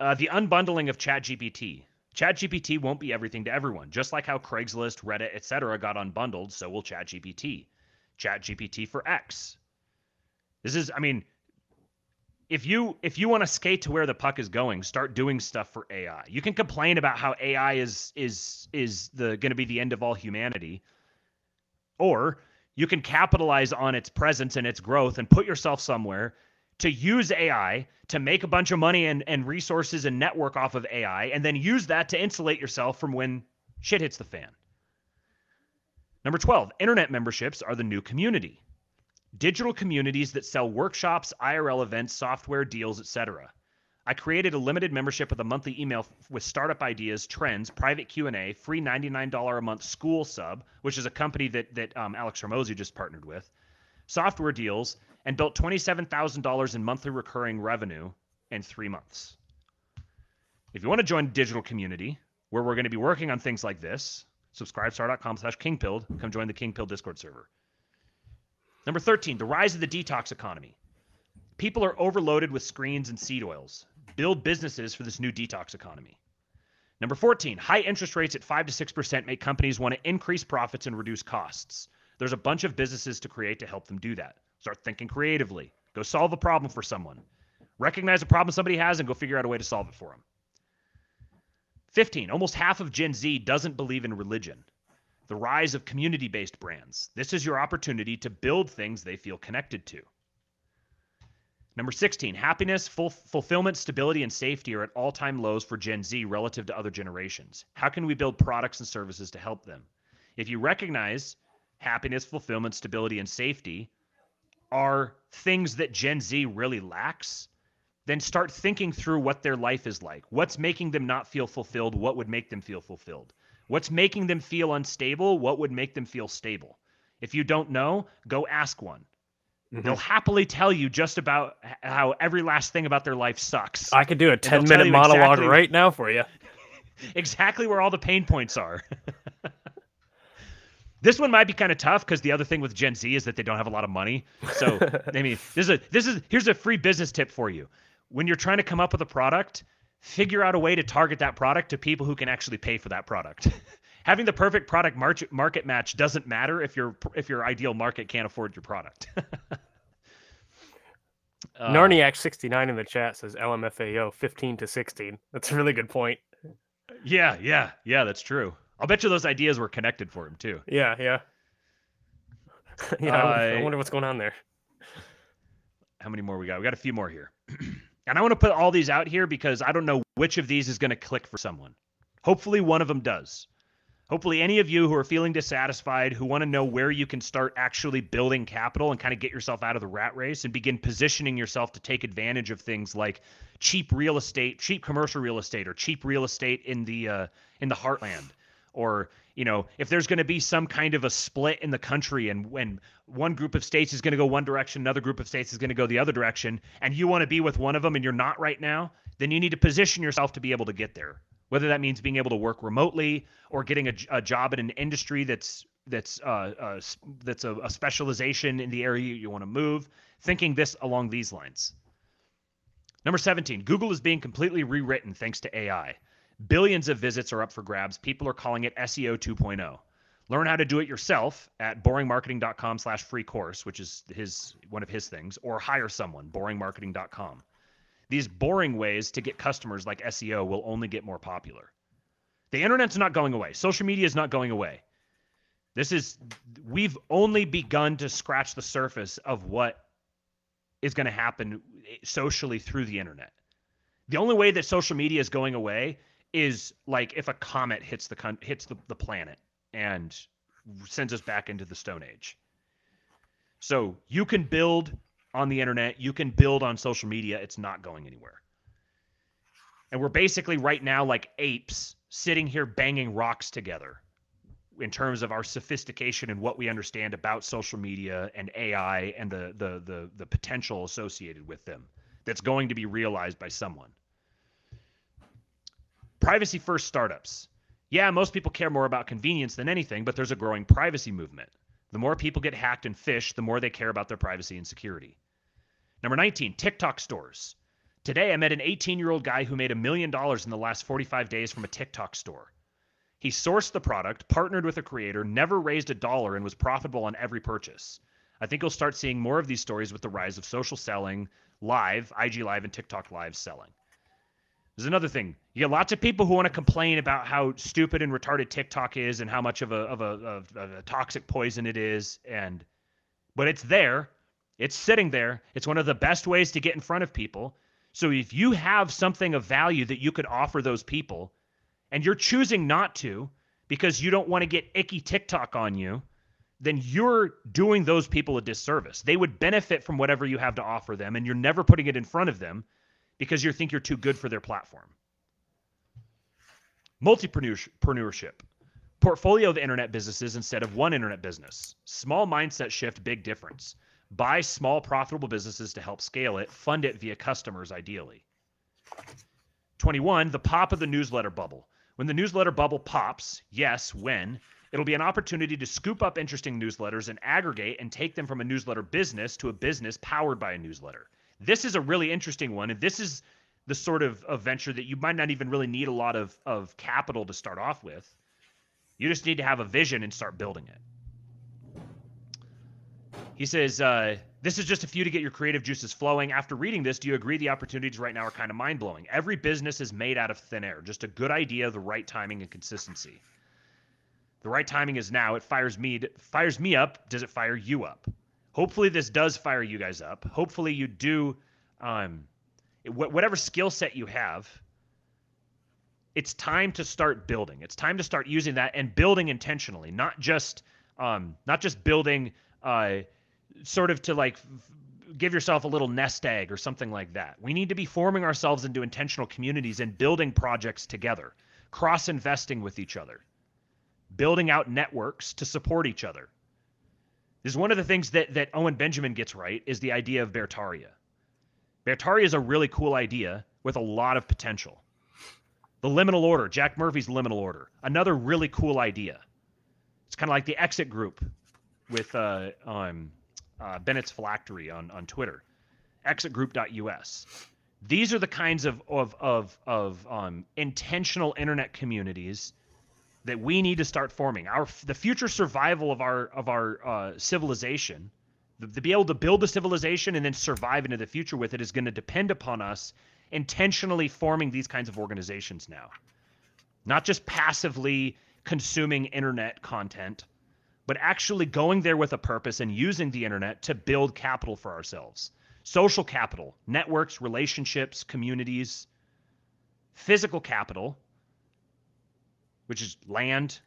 uh, the unbundling of ChatGPT. ChatGPT won't be everything to everyone. Just like how Craigslist, Reddit, etc. got unbundled, so will ChatGPT. ChatGPT for X. This is, I mean, if you if you want to skate to where the puck is going, start doing stuff for AI. You can complain about how AI is is is the going to be the end of all humanity, or you can capitalize on its presence and its growth and put yourself somewhere to use AI to make a bunch of money and, and resources and network off of AI, and then use that to insulate yourself from when shit hits the fan. Number 12, internet memberships are the new community digital communities that sell workshops, IRL events, software deals, etc. I created a limited membership with a monthly email with startup ideas, trends, private Q&A, free $99 a month Skool sub, which is a company that that um, Alex Hormozi just partnered with, software deals, and built $27,000 in monthly recurring revenue in 3 months. If you want to join a digital community where we're going to be working on things like this, subscribe subscribestar.com slash kingpilled. Come join the Kingpilled Discord server. Number 13, the rise of the detox economy. People are overloaded with screens and seed oils. Build businesses for this new detox economy. Number 14, high interest rates at 5 to 6% make companies want to increase profits and reduce costs. There's a bunch of businesses to create to help them do that. Start thinking creatively. Go solve a problem for someone. Recognize a problem somebody has and go figure out a way to solve it for them. 15. Almost half of Gen Z doesn't believe in religion. The rise of community based brands. This is your opportunity to build things they feel connected to. Number 16, happiness, full, fulfillment, stability, and safety are at all time lows for Gen Z relative to other generations. How can we build products and services to help them? If you recognize happiness, fulfillment, stability, and safety are things that Gen Z really lacks, then start thinking through what their life is like. What's making them not feel fulfilled? What would make them feel fulfilled? What's making them feel unstable? What would make them feel stable? If you don't know, go ask one. Mm-hmm. They'll happily tell you just about how every last thing about their life sucks. I could do a 10 minute monologue exactly, right now for you. exactly where all the pain points are. this one might be kind of tough because the other thing with Gen Z is that they don't have a lot of money. So, I mean, this is a, this is here's a free business tip for you. When you're trying to come up with a product, figure out a way to target that product to people who can actually pay for that product. having the perfect product market market match doesn't matter if your if your ideal market can't afford your product. uh, Narniac sixty nine in the chat says LMFAO fifteen to sixteen. That's a really good point. Yeah, yeah, yeah. That's true. I'll bet you those ideas were connected for him too. Yeah, yeah. yeah, uh, I wonder what's going on there. How many more we got? We got a few more here. and I want to put all these out here because I don't know which of these is going to click for someone. Hopefully, one of them does. Hopefully, any of you who are feeling dissatisfied, who want to know where you can start actually building capital and kind of get yourself out of the rat race and begin positioning yourself to take advantage of things like cheap real estate, cheap commercial real estate, or cheap real estate in the uh, in the heartland, or you know, if there's going to be some kind of a split in the country and when one group of states is going to go one direction, another group of states is going to go the other direction, and you want to be with one of them and you're not right now, then you need to position yourself to be able to get there whether that means being able to work remotely or getting a, a job in an industry that's that's uh, uh, that's a, a specialization in the area you want to move. Thinking this along these lines. Number 17, Google is being completely rewritten thanks to AI. Billions of visits are up for grabs. People are calling it SEO 2.0. Learn how to do it yourself at boringmarketing.com slash free course, which is his one of his things, or hire someone, boringmarketing.com. These boring ways to get customers like SEO will only get more popular. The internet's not going away. Social media is not going away. This is we've only begun to scratch the surface of what is going to happen socially through the internet. The only way that social media is going away is like if a comet hits the con- hits the, the planet and sends us back into the stone age. So you can build on the internet. You can build on social media. It's not going anywhere. And we're basically right now like apes sitting here banging rocks together in terms of our sophistication and what we understand about social media and AI and the the the, the potential associated with them that's going to be realized by someone. Privacy first startups. Yeah, most people care more about convenience than anything, but there's a growing privacy movement. The more people get hacked and phished, the more they care about their privacy and security. Number 19, TikTok stores. Today, I met an 18 year old guy who made a million dollars in the last 45 days from a TikTok store. He sourced the product, partnered with a creator, never raised a dollar, and was profitable on every purchase. I think you'll start seeing more of these stories with the rise of social selling, live, IG Live, and TikTok Live selling. There's another thing. You get lots of people who want to complain about how stupid and retarded TikTok is and how much of a of a, of, of a toxic poison it is, and but it's there. It's sitting there. It's one of the best ways to get in front of people. So if you have something of value that you could offer those people, and you're choosing not to because you don't want to get icky TikTok on you, then you're doing those people a disservice. They would benefit from whatever you have to offer them, and you're never putting it in front of them because you think you're too good for their platform. Multipreneurship. Portfolio of internet businesses instead of one internet business. Small mindset shift, big difference. Buy small profitable businesses to help scale it, fund it via customers ideally. 21, the pop of the newsletter bubble. When the newsletter bubble pops, yes, when, it'll be an opportunity to scoop up interesting newsletters and aggregate and take them from a newsletter business to a business powered by a newsletter. This is a really interesting one, and this is the sort of, of venture that you might not even really need a lot of, of capital to start off with. You just need to have a vision and start building it. He says, uh, "This is just a few to get your creative juices flowing. After reading this, do you agree the opportunities right now are kind of mind blowing? Every business is made out of thin air. Just a good idea, the right timing and consistency. The right timing is now. It fires me. Fires me up. Does it fire you up? Hopefully, this does fire you guys up. Hopefully, you do. Um, whatever skill set you have." It's time to start building. It's time to start using that and building intentionally, not just um, not just building uh, sort of to like give yourself a little nest egg or something like that. We need to be forming ourselves into intentional communities and building projects together, cross investing with each other, building out networks to support each other. This is one of the things that, that Owen Benjamin gets right is the idea of Beartaria. Beartaria is a really cool idea with a lot of potential. The liminal order, Jack Murphy's liminal order, another really cool idea. It's kind of like the exit group with uh, um, uh, Bennett's Phylactery on, on Twitter, exitgroup.us. These are the kinds of of of, of um, intentional internet communities that we need to start forming. Our the future survival of our of our uh, civilization, to be able to build a civilization and then survive into the future with it, is going to depend upon us intentionally forming these kinds of organizations now, not just passively consuming internet content but actually going there with a purpose and using the internet to build capital for ourselves social capital, networks, relationships, communities, physical capital, which is land,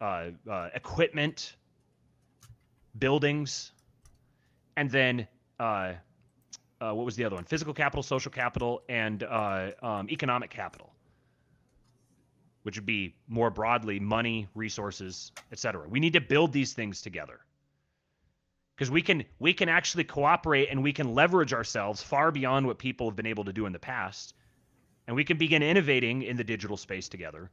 uh, uh, equipment, buildings, and then uh, uh what was the other one? Physical capital, social capital, and uh, um, economic capital which would be more broadly money, resources, etc. We need to build these things together. Because we can we can actually cooperate and we can leverage ourselves far beyond what people have been able to do in the past. And we can begin innovating in the digital space together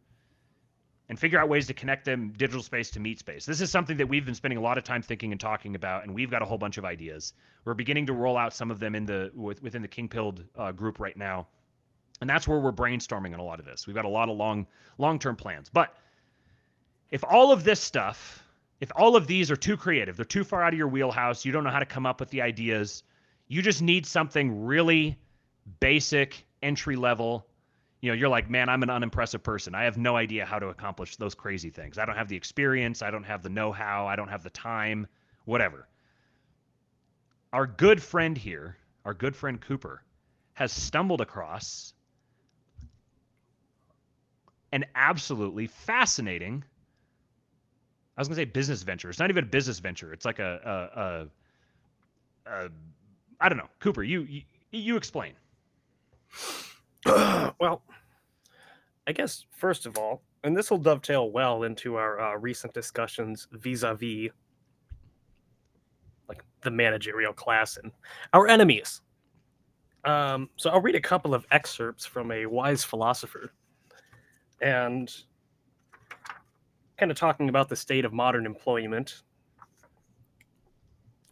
and figure out ways to connect them digital space to meat space. This is something that we've been spending a lot of time thinking and talking about, and we've got a whole bunch of ideas. We're beginning to roll out some of them in the within the King Pilled uh, group right now and that's where we're brainstorming on a lot of this. We've got a lot of long long-term plans. But if all of this stuff, if all of these are too creative, they're too far out of your wheelhouse, you don't know how to come up with the ideas, you just need something really basic, entry level. You know, you're like, man, I'm an unimpressive person. I have no idea how to accomplish those crazy things. I don't have the experience. I don't have the know how. I don't have the time, whatever. Our good friend here, our good friend Cooper, has stumbled across an absolutely fascinating. I was gonna say business venture. It's not even a business venture. It's like a, a, a, a I don't know. Cooper, you you, you explain. well, I guess first of all, and this will dovetail well into our uh, recent discussions vis-a-vis like the managerial class and our enemies. Um, so I'll read a couple of excerpts from a wise philosopher and kind of talking about the state of modern employment,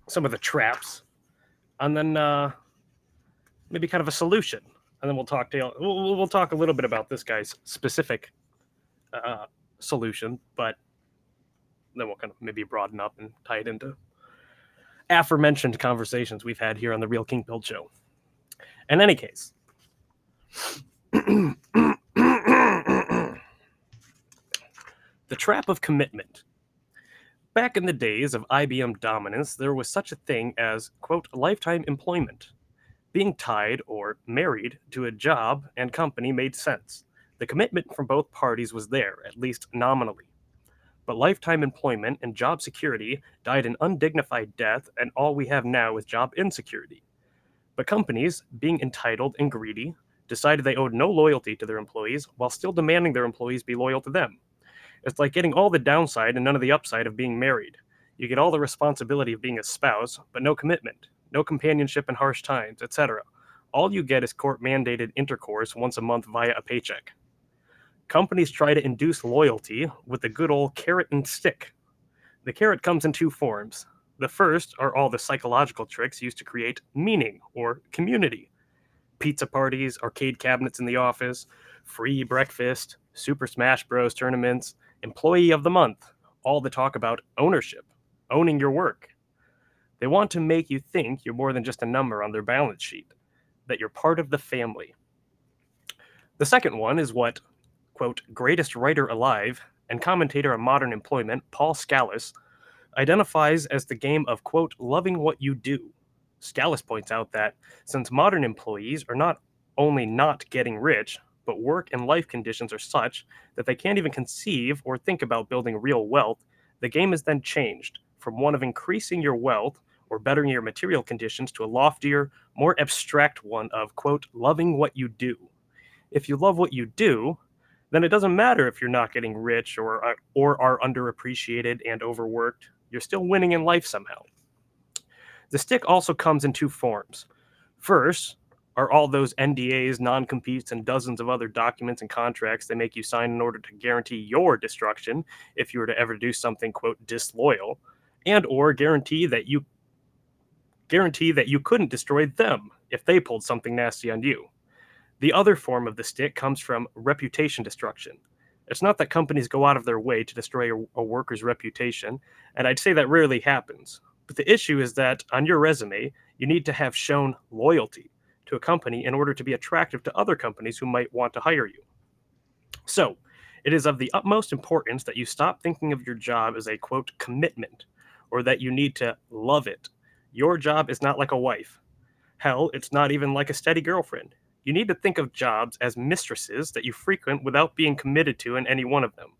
some of the traps, and then uh, maybe kind of a solution. And then we'll talk to we'll, we'll talk a little bit about this guy's specific uh, solution, but then we'll kind of maybe broaden up and tie it into aforementioned conversations we've had here on the Real King Pilled Show. In any case, The trap of commitment. Back in the days of IBM dominance, there was such a thing as, quote, lifetime employment. Being tied or married to a job and company made sense. The commitment from both parties was there, at least nominally. But lifetime employment and job security died an undignified death, and all we have now is job insecurity. But companies, being entitled and greedy, decided they owed no loyalty to their employees while still demanding their employees be loyal to them. It's like getting all the downside and none of the upside of being married. You get all the responsibility of being a spouse, but no commitment, no companionship in harsh times, etc. All you get is court mandated intercourse once a month via a paycheck. Companies try to induce loyalty with the good old carrot and stick. The carrot comes in two forms. The first are all the psychological tricks used to create meaning or community pizza parties, arcade cabinets in the office, free breakfast, Super Smash Bros. tournaments, employee of the month, all the talk about ownership, owning your work. They want to make you think you're more than just a number on their balance sheet, that you're part of the family. The second one is what, quote, greatest writer alive and commentator on modern employment, Paul Skallas, identifies as the game of, quote, loving what you do. Skallas points out that since modern employees are not only not getting rich, but work and life conditions are such that they can't even conceive or think about building real wealth, the game is then changed from one of increasing your wealth or bettering your material conditions to a loftier, more abstract one of, quote, loving what you do. If you love what you do, then it doesn't matter if you're not getting rich or, uh, or are underappreciated and overworked. You're still winning in life somehow. The stick also comes in two forms. First, are all those NDAs, non competes, and dozens of other documents and contracts they make you sign in order to guarantee your destruction if you were to ever do something, quote, disloyal, and or guarantee that you guarantee that you couldn't destroy them if they pulled something nasty on you. The other form of the stick comes from reputation destruction. It's not that companies go out of their way to destroy a, a worker's reputation, and I'd say that rarely happens. But the issue is that on your resume, you need to have shown loyalty to a company in order to be attractive to other companies who might want to hire you. So, it is of the utmost importance that you stop thinking of your job as a quote commitment or that you need to love it your job is not like a wife. Hell, it's not even like a steady girlfriend. You need to think of jobs as mistresses that you frequent without being committed to in any one of them.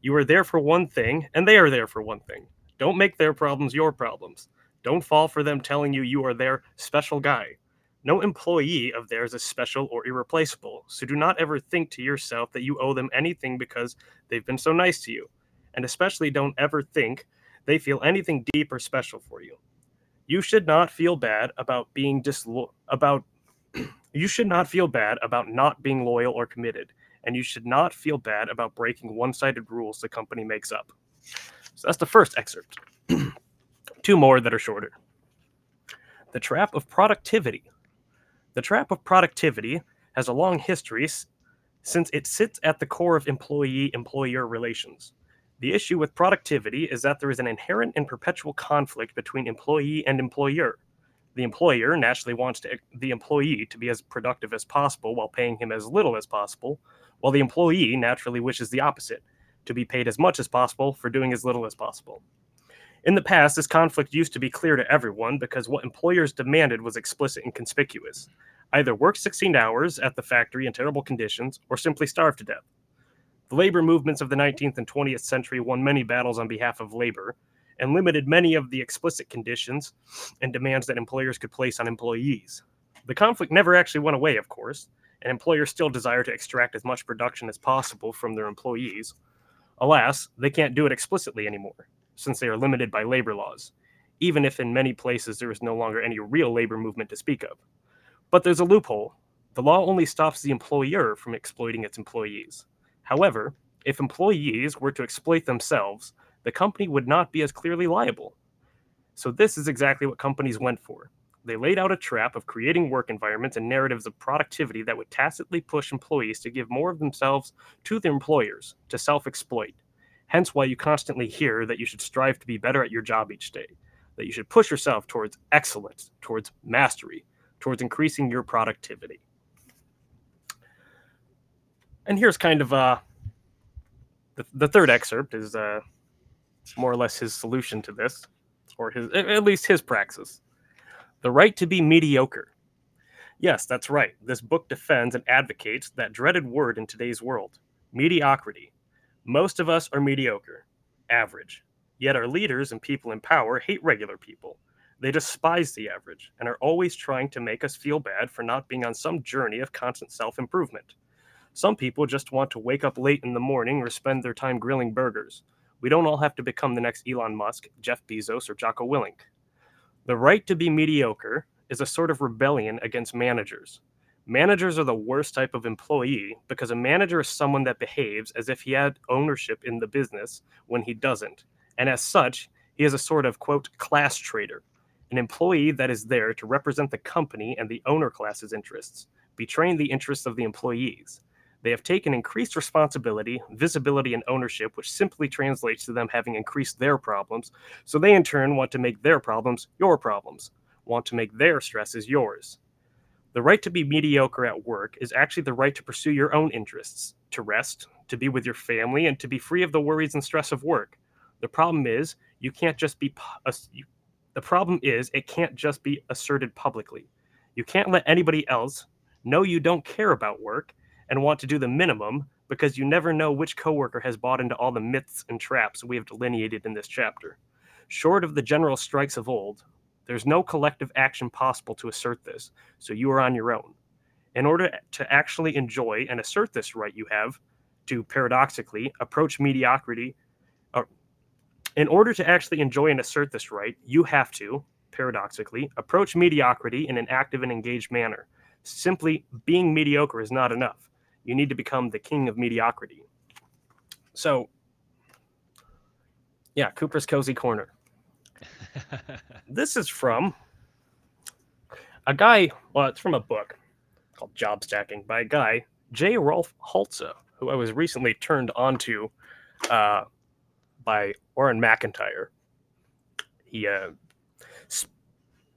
You are there for one thing, and they are there for one thing. Don't make their problems your problems. Don't fall for them telling you you are their special guy. No employee of theirs is special or irreplaceable, so do not ever think to yourself that you owe them anything because they've been so nice to you. And especially don't ever think they feel anything deep or special for you you should not feel bad about being dislo- about you should not feel bad about not being loyal or committed and you should not feel bad about breaking one-sided rules the company makes up. So that's the first excerpt. Two more that are shorter. The trap of productivity. The trap of productivity has a long history since it sits at the core of employee employer relations the issue with productivity is that there is an inherent and perpetual conflict between employee and employer. The employer naturally wants to, the employee to be as productive as possible while paying him as little as possible, while the employee naturally wishes the opposite, to be paid as much as possible for doing as little as possible. In the past, this conflict used to be clear to everyone because what employers demanded was explicit and conspicuous either work 16 hours at the factory in terrible conditions or simply starve to death. The labor movements of the 19th and 20th century won many battles on behalf of labor and limited many of the explicit conditions and demands that employers could place on employees. The conflict never actually went away, of course, and employers still desire to extract as much production as possible from their employees. Alas, they can't do it explicitly anymore, since they are limited by labor laws, even if in many places there is no longer any real labor movement to speak of. But there's a loophole. The law only stops the employer from exploiting its employees. However, if employees were to exploit themselves, the company would not be as clearly liable. So, this is exactly what companies went for. They laid out a trap of creating work environments and narratives of productivity that would tacitly push employees to give more of themselves to their employers, to self exploit. Hence, why you constantly hear that you should strive to be better at your job each day, that you should push yourself towards excellence, towards mastery, towards increasing your productivity and here's kind of uh, the, the third excerpt is uh, more or less his solution to this, or his at least his praxis. The right to be mediocre. Yes, that's right. This book defends and advocates that dreaded word in today's world mediocrity. Most of us are mediocre, average. Yet our leaders and people in power hate regular people. They despise the average and are always trying to make us feel bad for not being on some journey of constant self improvement. Some people just want to wake up late in the morning or spend their time grilling burgers. We don't all have to become the next Elon Musk, Jeff Bezos, or Jocko Willink. The right to be mediocre is a sort of rebellion against managers. Managers are the worst type of employee because a manager is someone that behaves as if he had ownership in the business when he doesn't. And as such, he is a sort of, quote, class trader, an employee that is there to represent the company and the owner class's interests, betraying the interests of the employees. They have taken increased responsibility, visibility, and ownership, which simply translates to them having increased their problems. So they, in turn, want to make their problems your problems, want to make their stresses yours. The right to be mediocre at work is actually the right to pursue your own interests, to rest, to be with your family, and to be free of the worries and stress of work. The problem is, you can't just be. Uh, the problem is, it can't just be asserted publicly. You can't let anybody else know you don't care about work and want to do the minimum because you never know which coworker has bought into all the myths and traps we have delineated in this chapter. Short of the general strikes of old, there's no collective action possible to assert this, so you are on your own. In order to actually enjoy and assert this right, you have to paradoxically approach mediocrity. Or, in order to actually enjoy and assert this right, you have to, paradoxically, approach mediocrity in an active and engaged manner. Simply being mediocre is not enough you need to become the king of mediocrity. So, yeah, Cooper's Cozy Corner. this is from a guy, well, it's from a book called Job Stacking by a guy, J. Rolf Haltze, who I was recently turned onto uh, by Auron MacIntyre. He uh,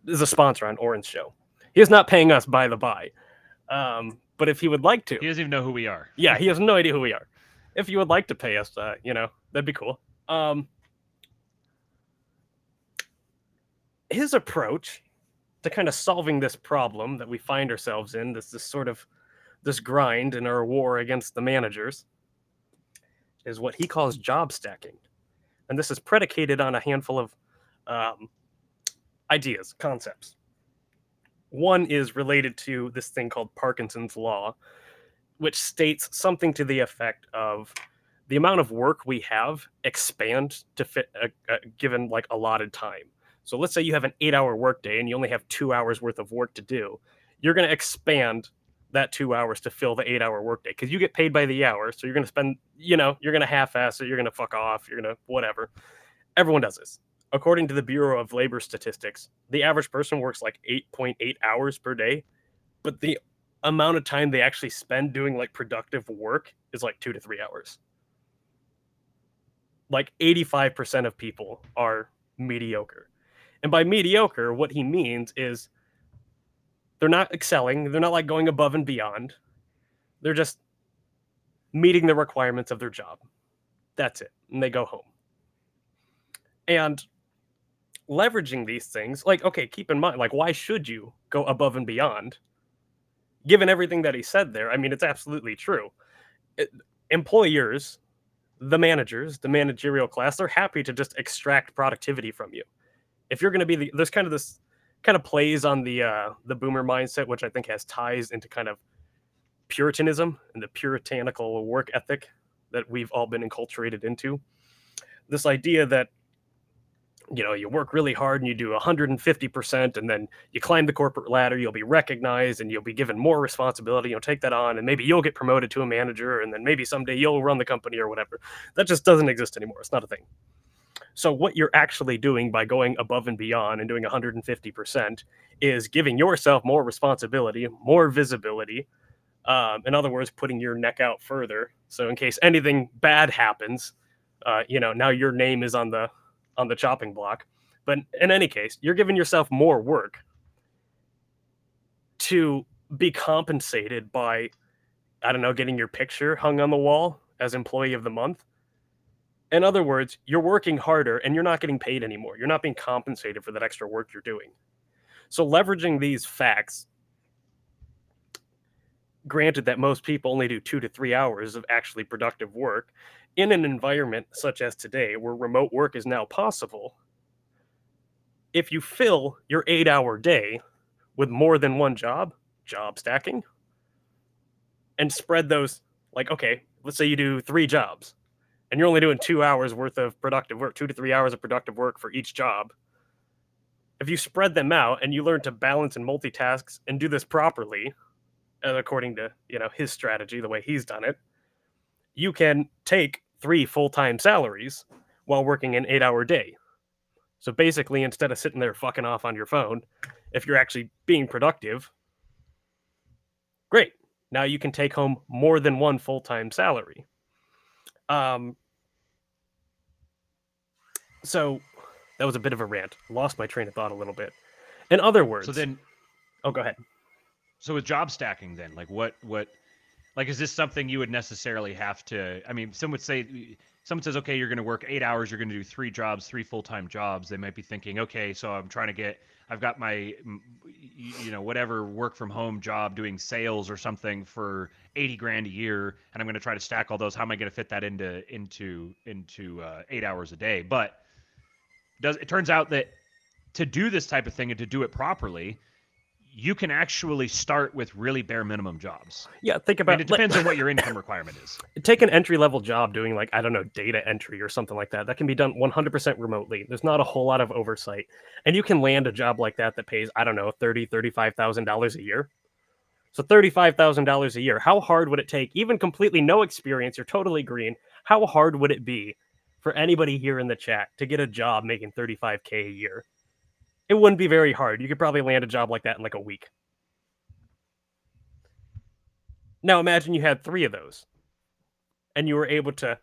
is a sponsor on Auron's show. He is not paying us by the by. Um, but if he would like to, he doesn't even know who we are. Yeah, he has no idea who we are. If you would like to pay us, uh, you know, that'd be cool. Um, his approach to kind of solving this problem that we find ourselves in, this this sort of this grind in our war against the managers, is what he calls job stacking, and this is predicated on a handful of um, ideas, concepts. One is related to this thing called Parkinson's Law, which states something to the effect of the amount of work we have expand to fit a, a given like allotted time. So let's say you have an eight hour workday and you only have two hours worth of work to do. You're going to expand that two hours to fill the eight hour workday because you get paid by the hour. So you're going to spend, you know, you're going to half ass it. You're going to fuck off. You're going to whatever. Everyone does this according to the Bureau of Labor Statistics, the average person works like 8.8 hours per day, but the amount of time they actually spend doing like productive work is like two to three hours. Like 85% of people are mediocre. And by mediocre, what he means is they're not excelling, they're not like going above and beyond. They're just meeting the requirements of their job. That's it. And they go home. And leveraging these things, like, okay, keep in mind, like, why should you go above and beyond? Given everything that he said there, I mean, it's absolutely true. It, employers, the managers, the managerial class, they're happy to just extract productivity from you. If you're going to be the, there's kind of this kind of plays on the uh, the boomer mindset, which I think has ties into kind of puritanism and the puritanical work ethic that we've all been enculturated into. This idea that you know you work really hard and you do 150% and then you climb the corporate ladder you'll be recognized and you'll be given more responsibility you'll take that on and maybe you'll get promoted to a manager and then maybe someday you'll run the company or whatever. That just doesn't exist anymore. It's not a thing. So what you're actually doing by going above and beyond and doing 150% is giving yourself more responsibility more visibility um, in other words putting your neck out further. So in case anything bad happens uh, you know now your name is on the on the chopping block. But in any case, you're giving yourself more work to be compensated by, I don't know, getting your picture hung on the wall as employee of the month. In other words, you're working harder and you're not getting paid anymore. You're not being compensated for that extra work you're doing. So, leveraging these facts, granted that most people only do two to three hours of actually productive work, in an environment such as today where remote work is now possible, if you fill your eight hour day with more than one job, job stacking, and spread those, like, okay, let's say you do three jobs and you're only doing two hours worth of productive work, two to three hours of productive work for each job. If you spread them out and you learn to balance and multitask and do this properly, uh, according to you know his strategy, the way he's done it, you can take three full time salaries while working an eight hour day. So basically, instead of sitting there fucking off on your phone, if you're actually being productive, great. Now you can take home more than one full time salary. Um, so that was a bit of a rant. Lost my train of thought a little bit. In other words, So then, oh, go ahead. so with job stacking, then, like, what, what, like, is this something you would necessarily have to? I mean, some would say, someone says, okay, you're going to work eight hours, you're going to do three jobs, three full time jobs. They might be thinking, okay, so I'm trying to get, I've got my, you know, whatever work from home job doing sales or something for 80 grand a year, and I'm going to try to stack all those. How am I going to fit that into into into uh, eight hours a day? But does it turns out that to do this type of thing and to do it properly, you can actually start with really bare minimum jobs. Yeah, think I about mean, it like- depends on what your income requirement is. take an entry level job doing like i don't know data entry or something like that. That can be done 100% remotely. There's not a whole lot of oversight. And you can land a job like that that pays i don't know 30 35000 dollars a year. So $35000 a year. How hard would it take? Even completely no experience you're totally green. How hard would it be for anybody here in the chat to get a job making 35k a year it wouldn't be very hard you could probably land a job like that in like a week now imagine you had three of those and you were able to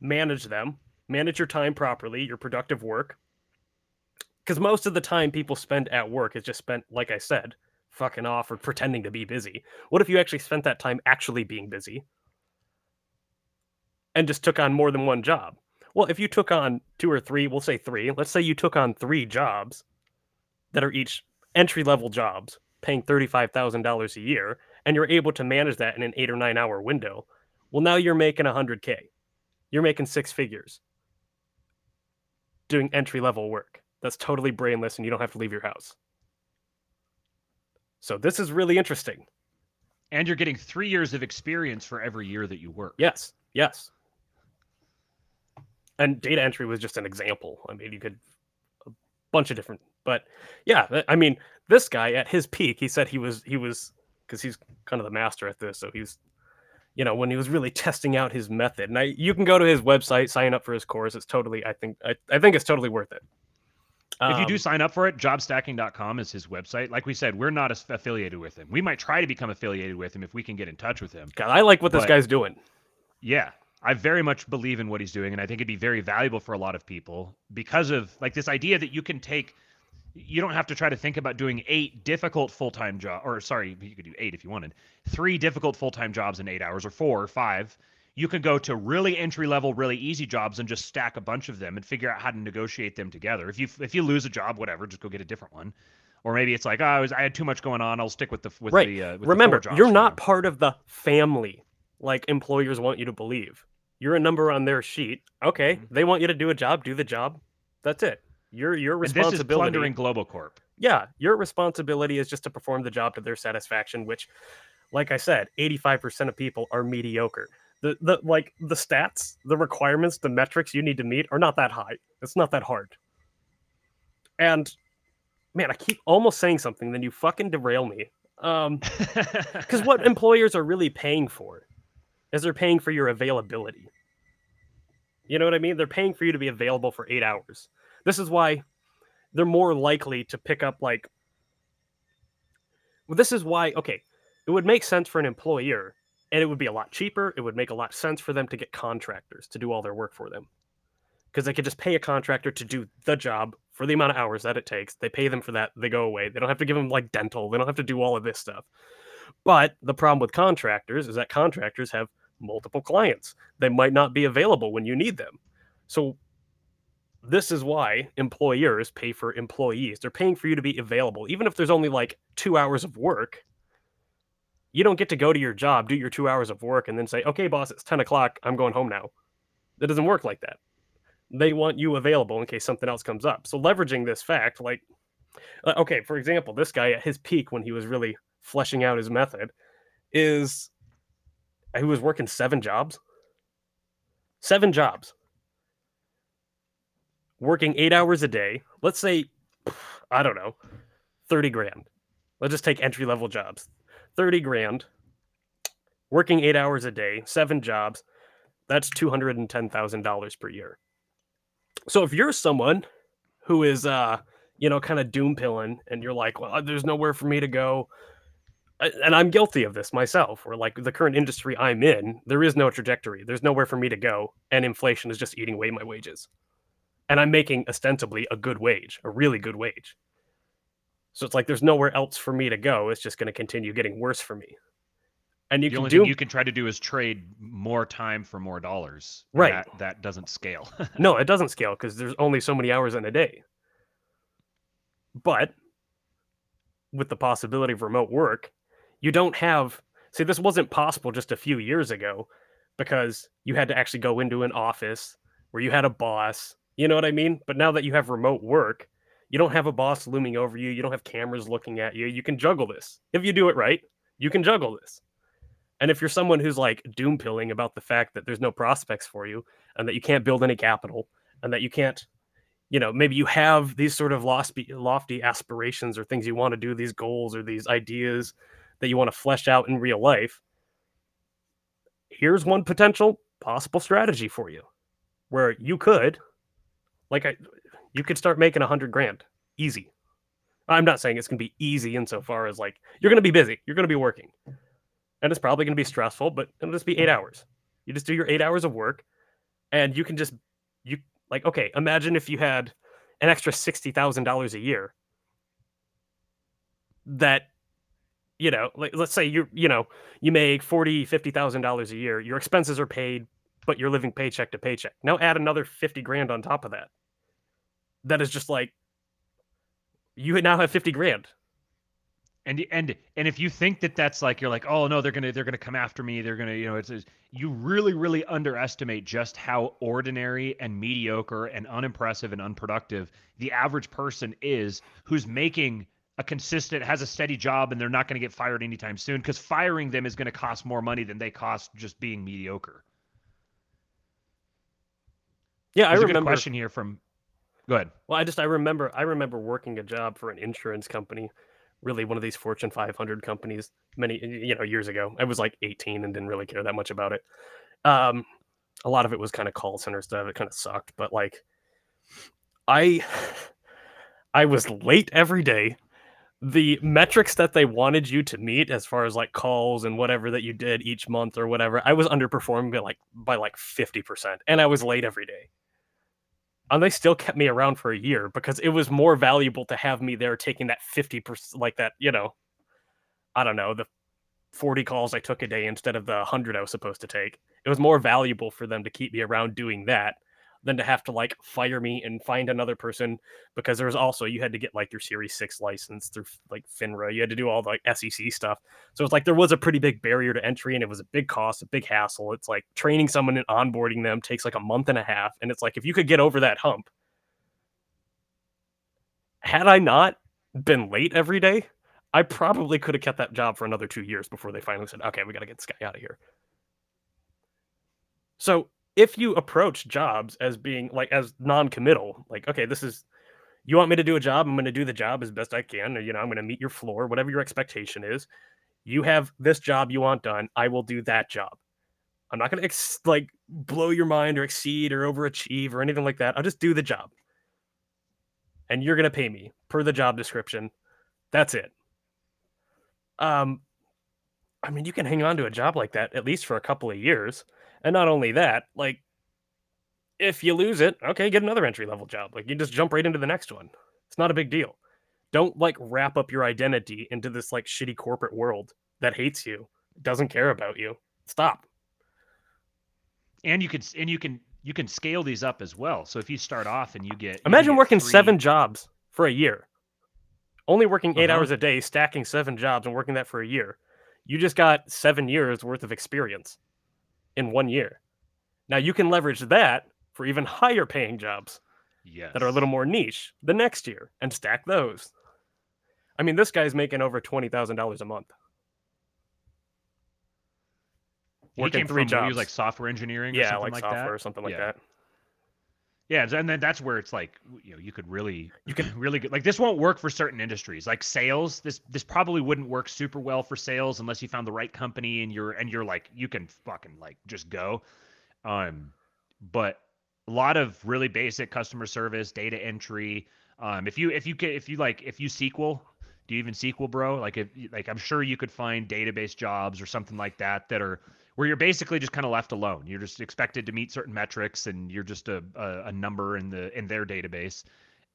manage them, manage your time properly, your productive work. Because most of the time people spend at work is just spent, like I said, fucking off or pretending to be busy. What if you actually spent that time actually being busy and just took on more than one job? Well, if you took on two or three, we'll say three, let's say you took on three jobs that are each entry level jobs paying $35,000 a year, and you're able to manage that in an eight or nine hour window well, now you're making 100K. You're making six figures doing entry level work. That's totally brainless and you don't have to leave your house. So, this is really interesting. And you're getting three years of experience for every year that you work. Yes, yes. And data entry was just an example. I mean, you could a bunch of different, but yeah, I mean, this guy at his peak, he said he was he was because he's kind of the master at this, so he's you know when he was really testing out his method. And I, you can go to his website, sign up for his course. It's totally, I think, I, I think it's totally worth it. If you do Um, sign up for it, jobstacking.com is his website. Like we said, we're not as- affiliated with him. We might try to become affiliated with him if we can get in touch with him. God, I like what this guy's doing. Yeah, I very much believe in what he's doing, and I think it'd be very valuable for a lot of people because of like this idea that you can take. You don't have to try to think about doing eight difficult full time job, or sorry, you could do eight if you wanted. Three difficult full time jobs in eight hours, or four or five. You can go to really entry level, really easy jobs and just stack a bunch of them and figure out how to negotiate them together. If you if you lose a job, whatever, just go get a different one. Or maybe it's like, oh, I was I had too much going on. I'll stick with the with Right. the uh, with the Remember, jobs you're not now." part of the family like employers want you to believe. You're a number on their sheet. Okay, Mhm. they want you to do a job, do the job. That's it. Your your And this is responsibility. plundering Globo Corp. yeah, your responsibility is just to perform the job to their satisfaction, which, like I said, 85% of people are mediocre. The the like the stats, the requirements, the metrics you need to meet are not that high. It's not that hard. And man, I keep almost saying something, then you fucking derail me. Um, because what employers are really paying for is they're paying for your availability. You know what I mean? They're paying for you to be available for eight hours. This is why they're more likely to pick up like. Well, this is why. Okay, it would make sense for an employer, and it would be a lot cheaper. It would make a lot sense for them to get contractors to do all their work for them, because they could just pay a contractor to do the job for the amount of hours that it takes. They pay them for that. They go away. They don't have to give them like dental. They don't have to do all of this stuff. But the problem with contractors is that contractors have multiple clients. They might not be available when you need them. So this is why employers pay for employees. They're paying for you to be available. Even if there's only like 2 hours of work, you don't get to go to your job, do your 2 hours of work and then say, "Okay, boss, it's 10 o'clock. I'm going home now." That doesn't work like that. They want you available in case something else comes up. So leveraging this fact like uh, okay, for example, this guy at his peak when he was really fleshing out his method is he was working seven jobs. Seven jobs. Working eight hours a day. Let's say, I don't know, 30 grand. Let's just take entry level jobs. 30 grand. Working eight hours a day, seven jobs. That's $210,000 per year. So if you're someone who is, uh, you know, kind of doom pilling and you're like, well, there's nowhere for me to go. and I'm guilty of this myself, where like the current industry I'm in, there is no trajectory. There's nowhere for me to go, and inflation is just eating away my wages. And I'm making ostensibly a good wage, a really good wage. So it's like there's nowhere else for me to go. It's just going to continue getting worse for me. And you the can only do thing you can try to do is trade more time for more dollars. Right. That, that doesn't scale. no, it doesn't scale because there's only so many hours in a day. But with the possibility of remote work, you don't have. See, this wasn't possible just a few years ago because you had to actually go into an office where you had a boss. You know what I mean? But now that you have remote work, you don't have a boss looming over you. You don't have cameras looking at you. You can juggle this. If you do it right, you can juggle this. And if you're someone who's like doom pilling about the fact that there's no prospects for you and that you can't build any capital and that you can't, you know, maybe you have these sort of lofty, aspirations or things you want to do, these goals or these ideas that you want to flesh out in real life, here's one potential possible strategy for you where you could, like, I, you could start making a hundred grand easy. I'm not saying it's to be easy insofar as like you're to be busy, you're to be working, and it's probably to be stressful, but it'll just be eight hours. You just do your eight hours of work, and you can just you like okay. Imagine if you had an extra sixty thousand dollars a year. That you know, like let's say you you know you make forty fifty thousand dollars a year. Your expenses are paid, but you're living paycheck to paycheck. Now add another fifty grand on top of that. That is just like you now have fifty grand. and and and if you think that that's like you're like oh no they're gonna they're gonna come after me they're gonna you know it's, it's you really really underestimate just how ordinary and mediocre and unimpressive and unproductive the average person is who's making a consistent has a steady job and they're not going to get fired anytime soon because firing them is going to cost more money than they cost just being mediocre Yeah, There's I a remember. question here from go ahead Well, I just I remember I remember working a job for an insurance company, really one of these Fortune 500 companies many you know years ago. I was like 18 and didn't really care that much about it. Um, a lot of it was kind of call center stuff. It kind of sucked, but like I I was late every day. The metrics that they wanted you to meet as far as like calls and whatever that you did each month or whatever, I was underperforming by like by like 50% and I was late every day and they still kept me around for a year because it was more valuable to have me there taking that 50% like that you know i don't know the 40 calls i took a day instead of the 100 i was supposed to take. It was more valuable for them to keep me around doing that than to have to like fire me and find another person because there was also you had to get like your series 6 license through like finra you had to do all the like sec stuff so it's like there was a pretty big barrier to entry and it was a big cost, a big hassle. It's like training someone and onboarding them takes like a month and a half. And it's like if you could get over that hump, had I not been late every day, I probably could have kept that job for another two years before they finally said, okay, we got to get this guy out of here. So if you approach jobs as being like as non-committal, like, okay, this is you want me to do a job, I'm going to do the job as best I can. Or, you know, I'm going to meet your floor, whatever your expectation is. You have this job you want done. I will do that job. I'm not going to ex- like blow your mind or exceed or overachieve or anything like that. I'll just do the job. And you're going to pay me per the job description. That's it. Um i mean you can hang on to a job like that at least for a couple of years and not only that like if you lose it okay get another entry level job like you just jump right into the next one it's not a big deal don't like wrap up your identity into this like shitty corporate world that hates you, doesn't care about you. Stop. and you can and you can you can scale these up as well so if you start off and you get you Imagine get working three- seven jobs for a year. Only working 8 Uh-huh. hours a day, stacking seven jobs and working that for a year. You just got 7 years worth of experience in 1 year. Now you can leverage that for even higher paying jobs yes. that are a little more niche the next year and stack those. I mean, this guy's making over $20,000 a month. He working came three from, He was jobs. like software engineering or Yeah, something like, like software that. or something like Yeah. that. Yeah, and then that's where it's like you know you could really You can really good like this won't work for certain industries like sales. This this probably wouldn't work super well for sales unless you found the right company and you're and you're like you can fucking like just go. Um, but a lot of really basic customer service, data entry. Um, if you if you can if you like if you SQL Do you even SQL, bro? Like if like I'm sure you could find database jobs or something like that that are where you're basically just kind of left alone. You're just expected to meet certain metrics, and you're just a, a, a number in the in their database,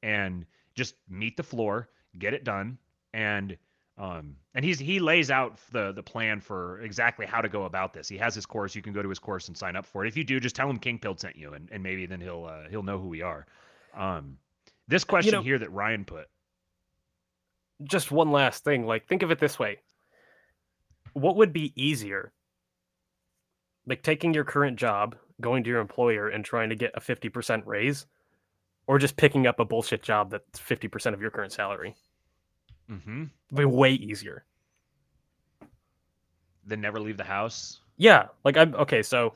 and just meet the floor, get it done, and um, and he's he lays out the the plan for exactly how to go about this. He has his course. You can go to his course and sign up for it. If you do, just tell him Kingpilled sent you, and, and maybe then he'll uh, he'll know who we are. Um, this question know- here that Ryan put. Just one last thing. Like, think of it this way: what would be easier? Like taking your current job, going to your employer, and trying to get a fifty percent raise, or just picking up a bullshit job that's fifty percent of your current salary. Mm-hmm. Be way easier. Then never leave the house. Yeah, like I'm okay. So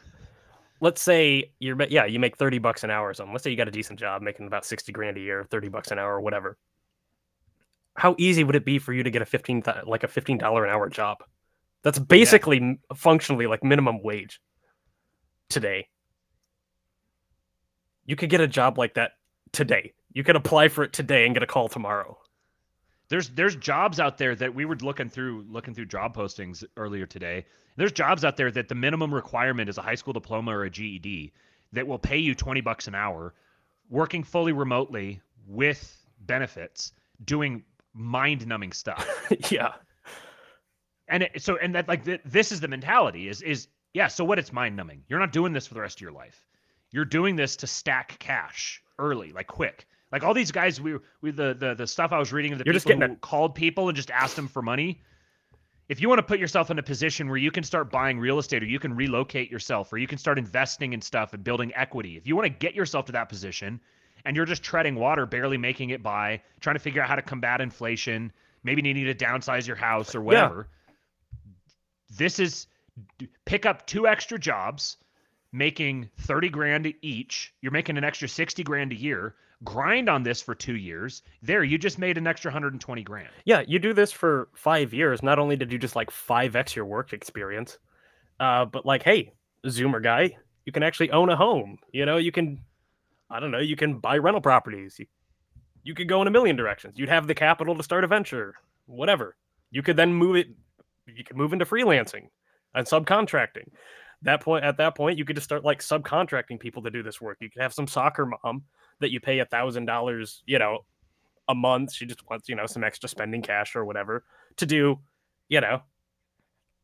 let's say you're yeah you make thirty bucks an hour or something. Let's say you got a decent job making about sixty grand a year, thirty bucks an hour, or whatever. How easy would it be for you to get a fifteen like a fifteen dollar an hour job? That's basically m functionally like minimum wage today. You could get a job like that today. You could apply for it today and get a call tomorrow. there's there's jobs out there that we were looking through looking through job postings earlier today. There's jobs out there that the minimum requirement is a high school diploma or a GED that will pay you 20 bucks an hour working fully remotely with benefits doing mind-numbing stuff. yeah. And it, so and that like th- this is the mentality is is yeah, so what it's mind-numbing. You're not doing this for the rest of your life. You're doing this to stack cash early, like quick. Like all these guys, we we the the, the stuff I was reading of the You're just people getting who called people and just asked them for money. If you want to put yourself in a position where you can start buying real estate, or you can relocate yourself, or you can start investing in stuff and building equity, if you want to get yourself to that position, and you're just treading water, barely making it by, trying to figure out how to combat inflation, maybe needing to downsize your house or whatever, this is pick up two extra jobs making 30 grand each you're making an extra 60 grand a year grind on this for two years there you just made an extra 120 grand Yeah, you do this for five years. Not only did you just like five x your work experience, uh, but like, hey, Zoomer guy, you can actually own a home. You know, you can, I don't know, you can buy rental properties. You, you could go in a million directions. You'd have the capital to start a venture, whatever. You could then move it. You could move into freelancing and subcontracting. That point, at that point, you could just start like subcontracting people to do this work. You could have some soccer mom that you pay a thousand dollars, you know, a month. She just wants, you know, some extra spending cash or whatever to do, you know,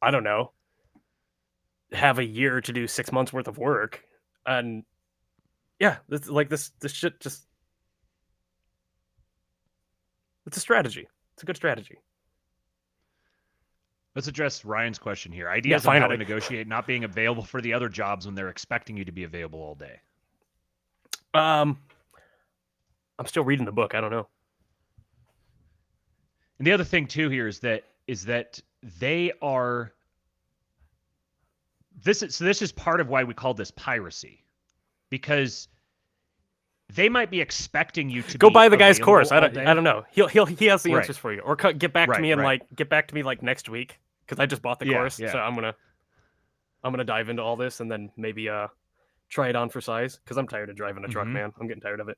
I don't know, have a year to do six months worth of work. And yeah, this, like this, this shit just, it's a strategy. It's a good strategy. Let's address ryan's question here ideas on how to negotiate not being available for the other jobs when they're expecting you to be available all day Um, I'm still reading the book. I don't know. And the other thing too here is that is that they are this is so this is part of why we call this piracy. Because they might be expecting you to Go buy the guy's course. I don't. I don't know. He'll he'll he has the Right. answers for you. Or co- get back to me and right. like get back to me like next week because I just bought the Yeah, course. yeah. So I'm gonna I'm gonna dive into all this and then maybe uh try it on for size because I'm tired of driving a truck, Mhm. man. I'm getting tired of it.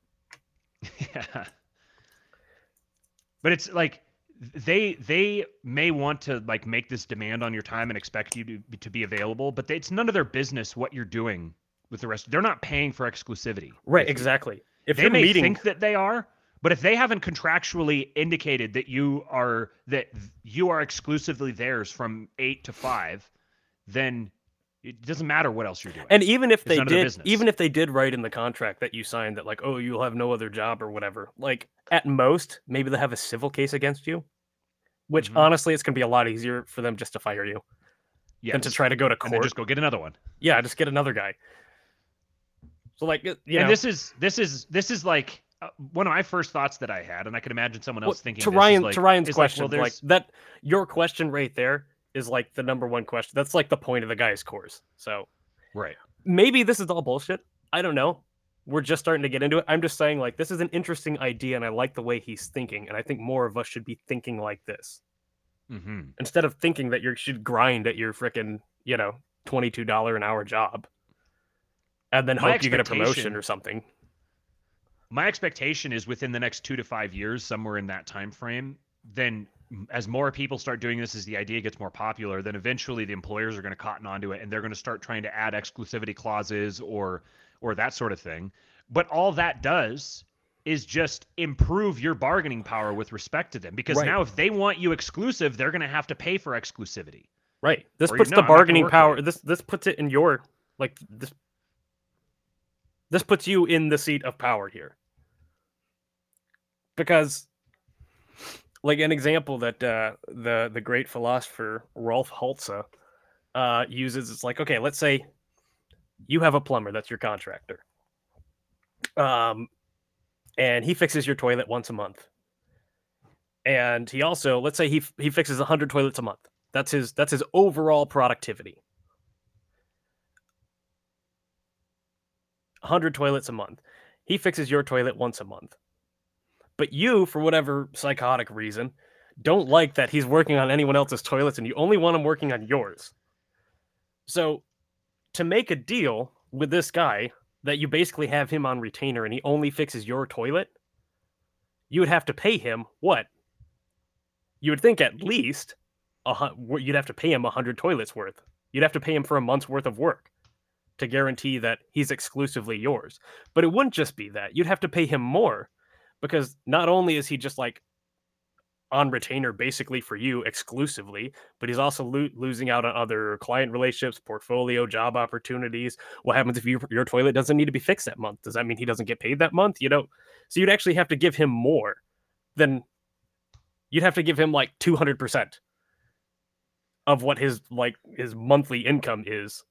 yeah. But it's like they they may want to like make this demand on your time and expect you to be, to be available, but they, it's none of their business what you're doing with the rest. They're not paying for exclusivity. Right. Exactly. If they may meeting, think that they are, but if they haven't contractually indicated that you are that you are exclusively theirs from eight to five, then it doesn't matter what else you're doing. and even if It's they none of their did, even if they did write in the contract that you signed that like, oh, you'll have no other job or whatever. Like at most, maybe they'll have a civil case against you. Which Mhm. honestly, it's gonna be a lot easier for them just to fire you than to try to go to court. just go get another one. Yeah, just get another guy. So like, you and this is this is this is like uh, one of my first thoughts that I had, and I could imagine someone well, else thinking to Ryan like- to Ryan's is like, question, well, like, that your question right there is like the number one question. That's like the point of the guy's course. So right. maybe this is all bullshit. I don't know. We're just starting to get into it. I'm just saying like this is an interesting idea, and I like the way he's thinking, and I think more of us should be thinking like this hmm instead of thinking that you should grind at your freaking you know twenty two dollar an hour job, and then My hope you get a promotion or something. My expectation is within the next two to five years, somewhere in that time frame, then as more people start doing this, as the idea gets more popular, then eventually the employers are going to cotton onto it and they're going to start trying to add exclusivity clauses or or that sort of thing. But all that does is just improve your bargaining power with respect to them because Right. now if they want you exclusive, they're going to have to pay for exclusivity. Right. This Or you- puts no, the I'm not gonna bargaining power. This this puts it in your like this. This puts you in the seat of power here. Because, like an example that uh, the the great philosopher Rolf Haltze uh, uses, it's like okay, let's say you have a plumber that's your contractor, um, and he fixes your toilet once a month, and he also let's say he he fixes hundred toilets a month. That's his that's his overall productivity. 100 toilets a month. He fixes your toilet once a month. But you, for whatever psychotic reason, don't like that he's working on anyone else's toilets and you only want him working on yours. So, to make a deal with this guy that you basically have him on retainer and he only fixes your toilet, you would have to pay him what? You would think at least a, you'd have to pay him a hundred toilets worth. You'd have to pay him for a month's worth of work to guarantee that he's exclusively yours. But it wouldn't just be that. You'd have to pay him more because not only is he just like on retainer basically for you exclusively, but he's also lo- losing out on other client relationships, portfolio, job opportunities. What happens if you, your toilet doesn't need to be fixed that month? Does that mean he doesn't get paid that month? You know, so you'd actually have to give him more than you'd have to give him like 200% of what his like his monthly income is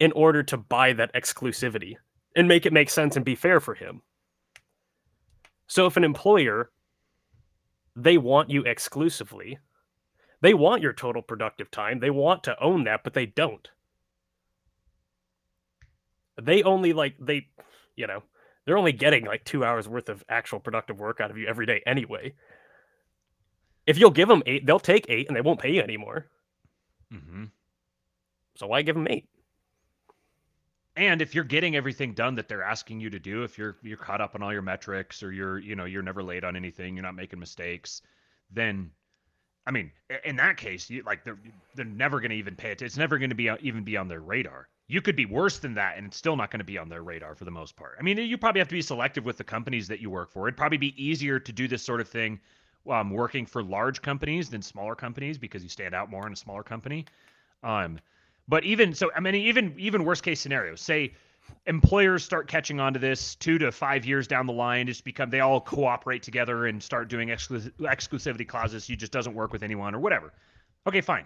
in order to buy that exclusivity and make it make sense and be fair for him. So if an employer they want you exclusively, they want your total productive time, they want to own that, but they don't. They only like they, you know, they're only getting like 2 hours worth of actual productive work out of you every day anyway. If you'll give them 8, they'll take 8 and they won't pay you anymore. Mm-hmm. So why give them 8? And if you're getting everything done that they're asking you to do, if you're you're caught up on all your metrics or you're you know you're never late on anything, you're not making mistakes, then I mean, in that case, you like they're they're never going to even pay it. It's never going to be even be on their radar. You could be worse than that, and it's still not going to be on their radar for the most part. I mean, you probably have to be selective with the companies that you work for. It'd probably be easier to do this sort of thing um, working for large companies than smaller companies because you stand out more in a smaller company. Um, but even so, I mean, even even worst case scenario, say employers start catching on to this two to five years down the line, just become they all cooperate together and start doing exclus- exclusivity clauses. You just doesn't work with anyone or whatever. Okay, fine.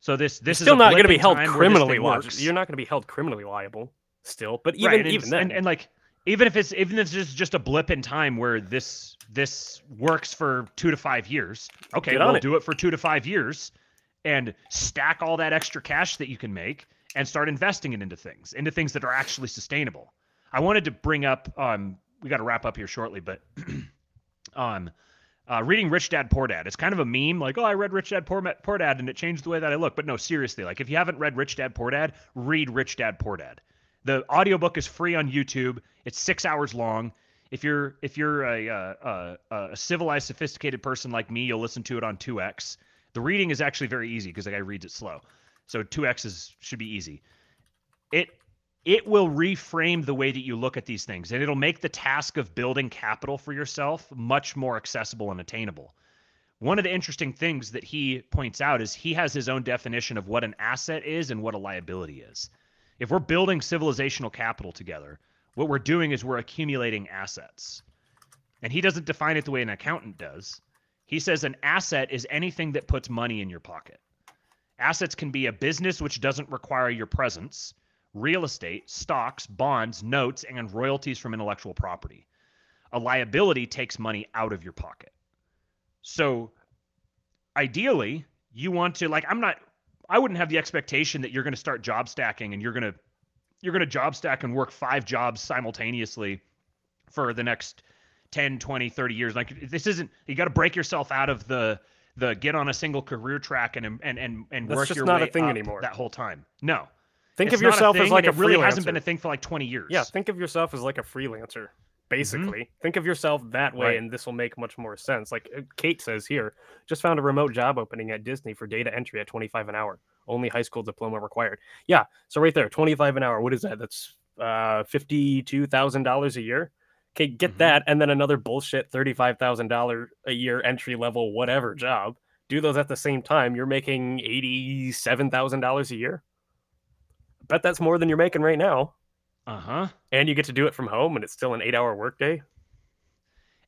So this this You're still is a not going to be held time where this criminally liable. You're not going to be held criminally liable still. But even Right, even then, and, and like even if it's even if it's just, just a blip in time where this this works for two to five years okay Get we'll it. do it for two to five years and stack all that extra cash that you can make and start investing it into things into things that are actually sustainable i wanted to bring up um we got to wrap up here shortly but um uh, reading Rich Dad Poor Dad. It's kind of a meme, like, oh, I read Rich Dad Poor, Poor Dad and it changed the way that I look. But no, seriously, like, if you haven't read Rich Dad Poor Dad, read Rich Dad Poor Dad. The audiobook is free on YouTube. It's six hours long. If you're if you're a, uh, a, a civilized, sophisticated person like me, you'll listen to it on 2x. The reading is actually very easy because the guy reads it slow, so two X's should be easy. It it will reframe the way that you look at these things, and it'll make the task of building capital for yourself much more accessible and attainable. One of the interesting things that he points out is he has his own definition of what an asset is and what a liability is. If we're building civilizational capital together, what we're doing is we're accumulating assets. And he doesn't define it the way an accountant does. He says an asset is anything that puts money in your pocket. Assets can be a business which doesn't require your presence, real estate, stocks, bonds, notes, and royalties from intellectual property. A liability takes money out of your pocket. So ideally, you want to like I'm not I wouldn't have the expectation that you're going to start job stacking and you're going to you're going to job stack and work five jobs simultaneously for the next 10, 20, 30 years. Like this isn't you got to break yourself out of the the get on a single career track and and and and That's work just your not a thing anymore. that whole time. No. think It's of yourself as like a it really freelancer. hasn't been a thing for like 20 years. yeah, think of yourself as like a freelancer. Basically, think of yourself that way, Right. and this will make much more sense. Like uh, Kate says here, just found a remote job opening at Disney for data entry at 25 an hour. Only high school diploma required. Yeah, so right there, 25 an hour. What is that? That's uh, $52,000 a year. Okay, get Mhm. that, and then another bullshit $35,000 a year entry level whatever job. Do those at the same time. You're making $87,000 a year. Bet that's more than you're making right now Uh huh. and you get to do it from home and it's still an eight hour workday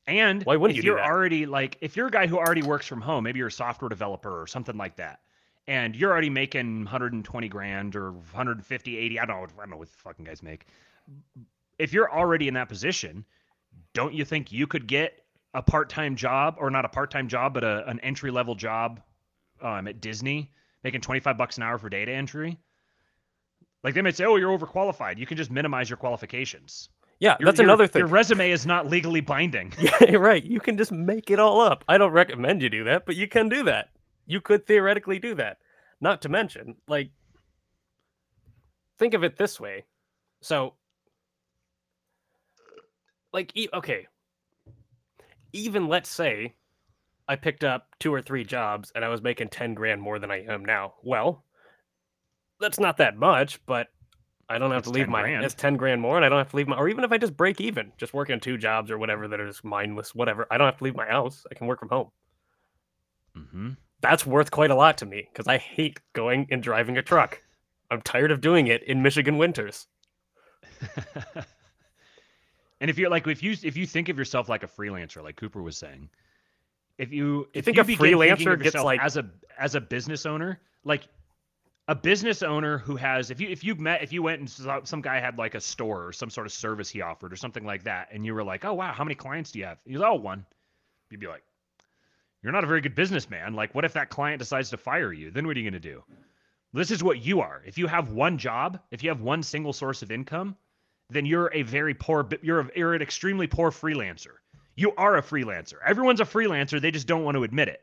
And Why wouldn't if you? You're already like if you're a guy who already works from home, maybe you're a software developer or something like that, and you're already making 120 grand or 150, 80, I don't know, I don't know what the fucking guys make. If you're already in that position, don't you think you could get a part-time job or not a part-time job, but a, an entry-level job um, at Disney, making 25 bucks an hour for data entry? Like they might say, "Oh, you're overqualified. You can just minimize your qualifications." yeah Your- that's your- another thing Your resume is not legally binding. yeah right you can just make it all up i don't recommend you do that but you can do that you could theoretically do that not to mention like think of it this way so like e- okay. Even let's say i picked up two or three jobs and i was making 10 grand more than i am now. Well that's not that much but i don't have It's to leave 10 my grand. it's 10 grand more and i don't have to leave my or even if i just break even just working two jobs or whatever that are just mindless whatever i don't have to leave my house. I can work from home. Hmm that's worth quite a lot to me because i hate going and driving a truck. I'm tired of doing it in michigan winters and if you're like if you if you think of yourself like a freelancer, like Cooper was saying, if you if think you a freelancer of gets, yourself like- as a as a business owner, like a business owner who has if you if you met if you went and saw, some guy had like a store or some sort of service he offered or something like that, and you were like, oh wow, how many clients do you have? He's oh one. You'd be like, you're not a very good businessman. Like, what if that client decides to fire you? Then what are you gonna do? This is what you are. If you have one job, if you have one single source of income, then you're a very poor you're a, you're an extremely poor freelancer. You are a freelancer. Everyone's a freelancer, they just don't want to admit it.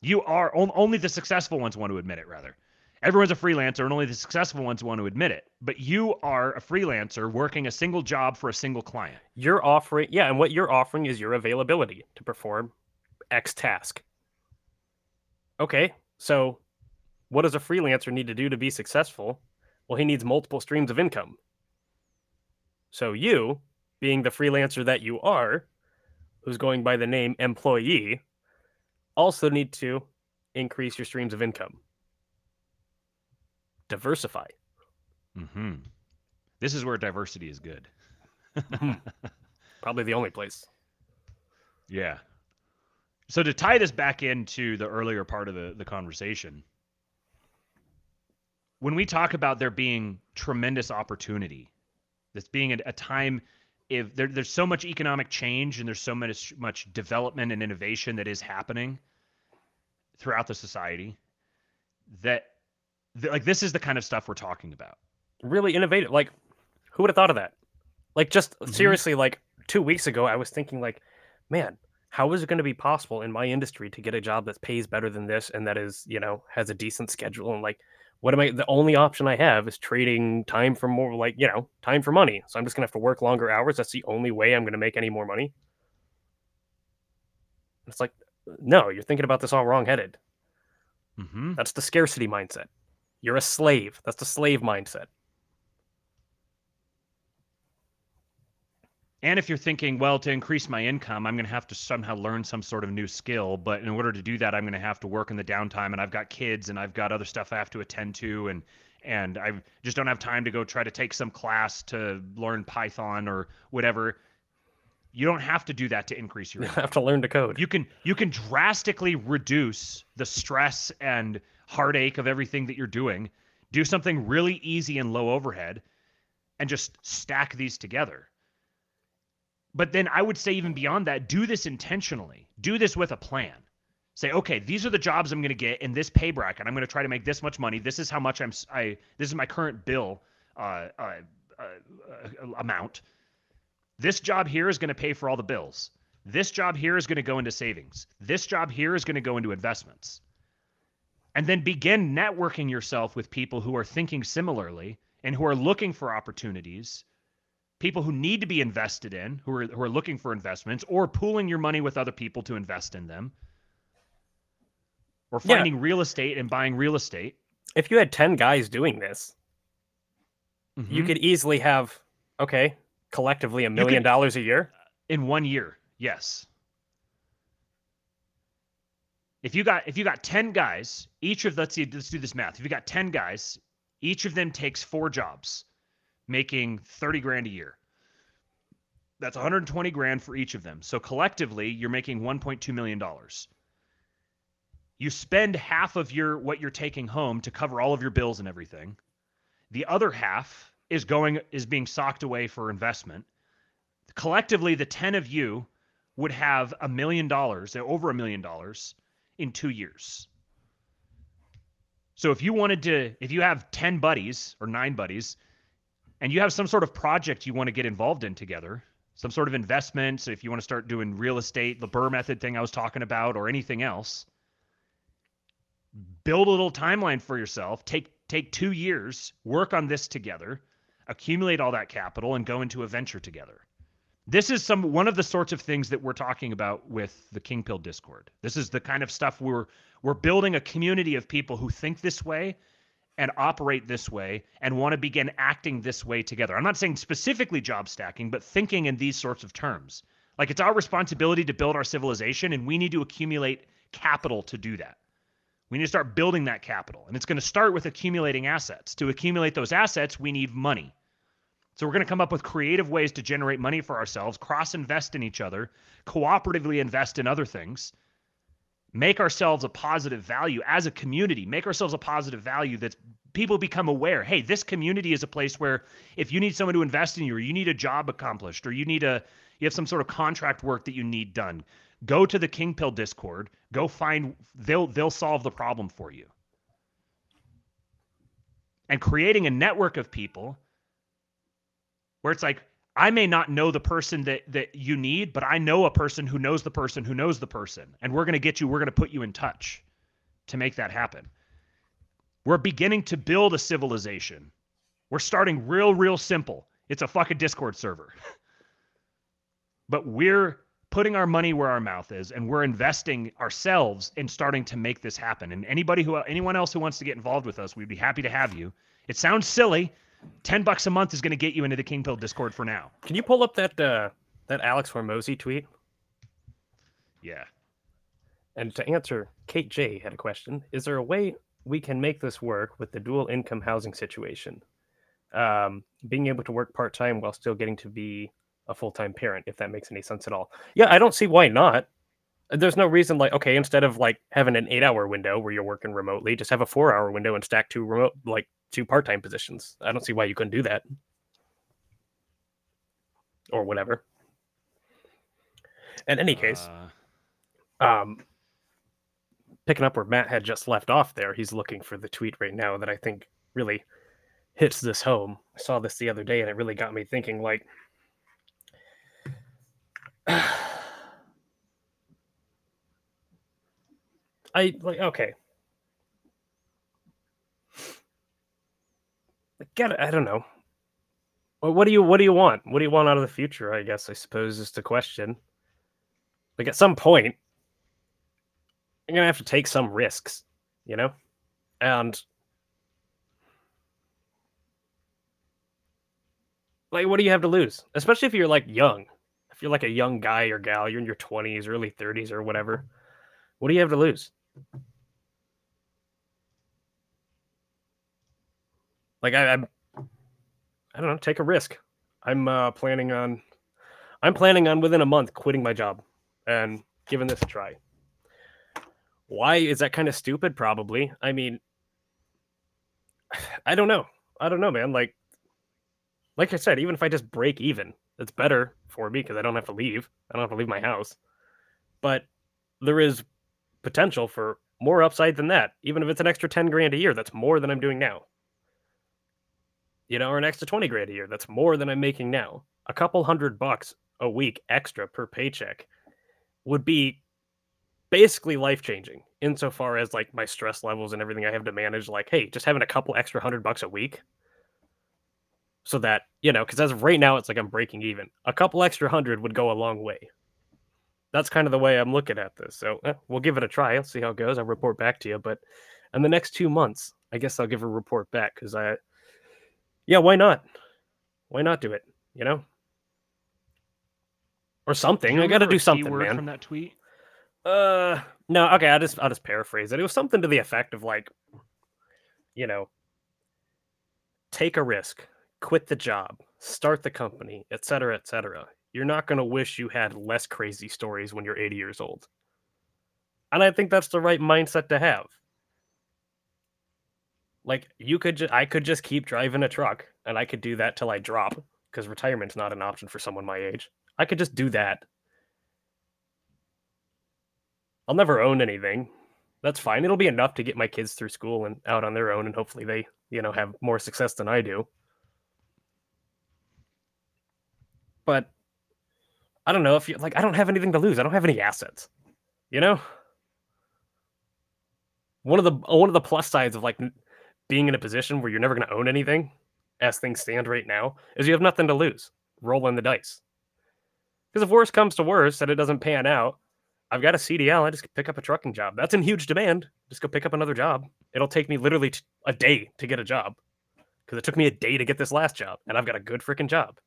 You are only the successful ones want to admit it rather. Everyone's a freelancer and only the successful ones want to admit it. But you are a freelancer working a single job for a single client. you're offering yeah and what you're offering is your availability to perform x task okay so what does a freelancer need to do to be successful well he needs multiple streams of income so you being the freelancer that you are who's going by the name employee also need to increase your streams of income. Diversify. Hmm This is where diversity is good. probably the only place. Yeah. So to tie this back into the earlier part of the, the conversation, when we talk about there being tremendous opportunity, this being a, a time if there, there's so much economic change and there's so much much development and innovation that is happening throughout the society, that th- like this is the kind of stuff we're talking about. really innovative. Like, who would have thought of that? Like, just Mhm. seriously, like two weeks ago, I was thinking, like, man, how is it going to be possible in my industry to get a job that pays better than this and that is, you know, has a decent schedule? And like, what am I? The only option I have is trading time for more, like, you know, time for money. So I'm just gonna have to work longer hours. That's the only way I'm gonna make any more money. It's like, no, you're thinking about this all wrong headed. Mm-hmm. That's the scarcity mindset. You're a slave. That's the slave mindset. And if you're thinking, well, to increase my income, I'm going to have to somehow learn some sort of new skill. But in order to do that, I'm going to have to work in the downtime, and I've got kids, and I've got other stuff I have to attend to, and and I just don't have time to go try to take some class to learn Python or whatever. You don't have to do that to increase your You have to learn to code. You can you can drastically reduce the stress and heartache of everything that you're doing. Do something really easy and low overhead and just stack these together. But then I would say even beyond that, do this intentionally. Do this with a plan. Say, okay, these are the jobs I'm going to get in this pay bracket. I'm going to try to make this much money. This is how much I'm I this is my current bill uh, uh, uh, uh, amount. This job here is going to pay for all the bills. This job here is going to go into savings. This job here is going to go into investments. And then begin networking yourself with people who are thinking similarly and who are looking for opportunities people who need to be invested in, who are who are looking for investments, or pooling your money with other people to invest in them, or Yeah. finding real estate and buying real estate. If you had 10 guys doing this, you Mhm. could easily have, okay, collectively a million could- dollars a year. in one year. Yes. If you got if you got 10 guys, each of let's see let's do this math. If you got 10 guys, each of them takes four jobs, making 30 grand a year. That's 120 grand for each of them. So collectively, you're making 1.2 million dollars. You spend half of your what you're taking home to cover all of your bills and everything. The other half is going is being socked away for investment collectively the 10 of you would have a million dollars over a million dollars in two years so if you wanted to if you have 10 buddies or nine buddies and you have some sort of project you want to get involved in together some sort of investment so if you want to start doing real estate the BRRRR method thing i was talking about or anything else build a little timeline for yourself take take two years work on this together accumulate all that capital and go into a venture together this is some one of the sorts of things that we're talking about with the King Pill Discord. This is the kind of stuff we're we're building a community of people who think this way and operate this way and want to begin acting this way together. I'm not saying specifically job stacking, but thinking in these sorts of terms. Like it's our responsibility to build our civilization and we need to accumulate capital to do that. We need to start building that capital. And it's going to start with accumulating assets. To accumulate those assets, we need money. So we're going to come up with creative ways to generate money for ourselves, cross invest in each other, cooperatively invest in other things, make ourselves a positive value as a community, make ourselves a positive value that people become aware, hey, this community is a place where if you need someone to invest in you or you need a job accomplished or you need a you have some sort of contract work that you need done, go to the King Pill Discord, go find they'll they'll solve the problem for you. And creating a network of people where it's like I may not know the person that that you need, but I know a person who knows the person who knows the person, and we're going to get you. We're going to put you in touch to make that happen. We're beginning to build a civilization. We're starting real, real simple. It's a fucking Discord server, but we're putting our money where our mouth is, and we're investing ourselves in starting to make this happen. And anybody who, anyone else who wants to get involved with us, we'd be happy to have you. It sounds silly. 10 bucks a month is going to get you into the King Pill Discord for now. Can you pull up that uh, that Alex Hormozi tweet? Yeah. And to answer, Kate J had a question: Is there a way we can make this work with the dual income housing situation? Um, being able to work part time while still getting to be a full time parent, if that makes any sense at all. Yeah, I don't see why not. There's no reason like okay, instead of like having an eight hour window where you're working remotely, just have a four hour window and stack two remote like two part time positions. I don't see why you couldn't do that. Or whatever. In any case, Uh, um picking up where Matt had just left off there, he's looking for the tweet right now that I think really hits this home. I saw this the other day and it really got me thinking like I like okay. Like, Get I don't know. What do you what do you want? What do you want out of the future? I guess I suppose is the question. Like at some point, you're gonna have to take some risks, you know? And like what do you have to lose? Especially if you're like young. If you're like a young guy or gal, you're in your twenties, early thirties or whatever. What do you have to lose? Like I, I'm I don't know, take a risk. I'm uh planning on I'm planning on within a month quitting my job and giving this a try. Why is that kind of stupid? Probably. I mean, I don't know. I don't know, man. Like, like I said, even if I just break even, it's better for me because I don't have to leave. I don't have to leave my house. But there is potential for more upside than that. Even if it's an extra 10 grand a year, that's more than I'm doing now. You know, or an extra 20 grand a year, that's more than I'm making now. A couple hundred bucks a week extra per paycheck would be basically life changing insofar as like my stress levels and everything I have to manage. Like, hey, just having a couple extra hundred bucks a week. so that you know because as of right now it's like i'm breaking even a couple extra hundred would go a long way that's kind of the way i'm looking at this so eh, we'll give it a try let's see how it goes i'll report back to you but in the next two months i guess i'll give a report back because i yeah why not why not do it you know or something i gotta do something man from that tweet. uh, no. Okay, I'll just I'll just paraphrase it. It was something to the effect of like, you know, take a risk, quit the job, start the company, etc., cetera, etc. Cetera. You're not gonna wish you had less crazy stories when you're 80 years old. And I think that's the right mindset to have. Like you could, ju- I could just keep driving a truck, and I could do that till I drop, because retirement's not an option for someone my age. I could just do that I'll never own anything. That's fine. It'll be enough to get my kids through school and out on their own, and hopefully they, you know, have more success than I do. But I don't know if you like. I don't have anything to lose. I don't have any assets. You know. One of the one of the plus sides of like being in a position where you're never going to own anything, as things stand right now, is you have nothing to lose. Rolling the dice. Because if worse comes to worse and it doesn't pan out, I've got a CDL. I just pick up a trucking job. That's in huge demand. Just go pick up another job. It'll take me literally t- a day to get a job because it took me a day to get this last job, and I've got a good freaking job.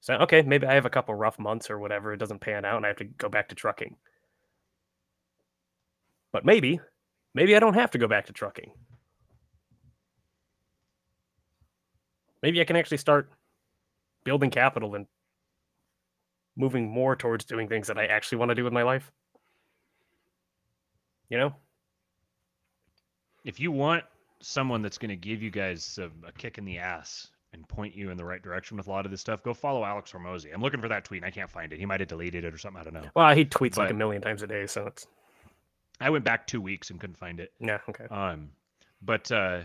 So okay, maybe I have a couple rough months or whatever. It doesn't pan out, and I have to go back to trucking. But maybe, maybe I don't have to go back to trucking. Maybe I can actually start building capital and moving more towards doing things that I actually want to do with my life. You know? If you want someone that's going to give you guys a, a kick in the ass and point you in the right direction with a lot of this stuff, go follow Alex Hormozi. I'm looking for that tweet and I can't find it. He might have deleted it or something. I don't know. Well, he tweets like a million times a day, so it's I went back two weeks and couldn't find it. yeah, okay. Um, but uh,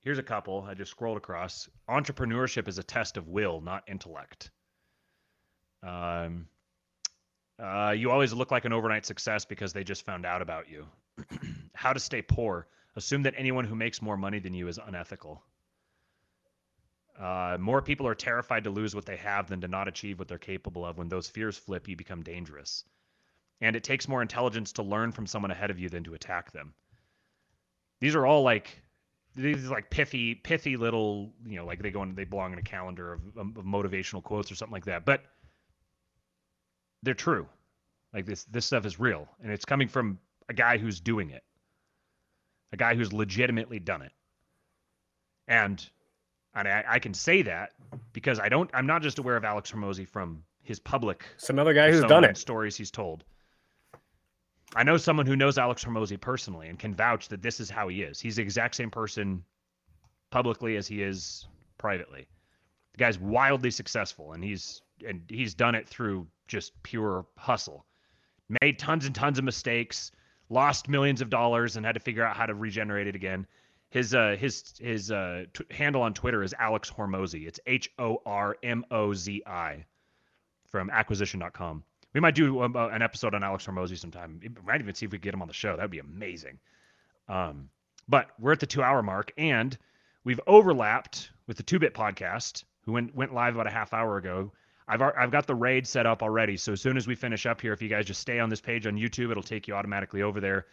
here's a couple. I just scrolled across. Entrepreneurship is a test of will, not intellect. Um, uh, you always look like an overnight success because they just found out about you. How to stay poor. Assume that anyone who makes more money than you is unethical. Uh, more people are terrified to lose what they have than to not achieve what they're capable of. When those fears flip, you become dangerous. And it takes more intelligence to learn from someone ahead of you than to attack them. These are all like these like pithy pithy little you know like they go in they belong in a calendar of, of motivational quotes or something like that. But they're true. Like this this stuff is real. And it's coming from a guy who's doing it. A guy who's legitimately done it. And and I, I can say that because i don't i'm not just aware of alex hormozi from his public It's another guy who's done it. stories he's told. I know someone who knows Alex Hormozi personally and can vouch that this is how he is. He's the exact same person publicly as he is privately. The guy's wildly successful and he's and he's done it through just pure hustle. Made tons and tons of mistakes, lost millions of dollars and had to figure out how to regenerate it again. His uh his his uh t- handle on Twitter is Alex Hormozi. It's H O R M O Z I from acquisition.com. We might do um, uh, an episode on Alex Hormozi sometime. We might even see if we get him on the show. That'd be amazing. Um, but we're at the two hour mark and we've overlapped with the two bit podcast who went, went live about a half hour ago. I've, I've got the raid set up already. So as soon as we finish up here, if you guys just stay on this page on YouTube, it'll take you automatically over there.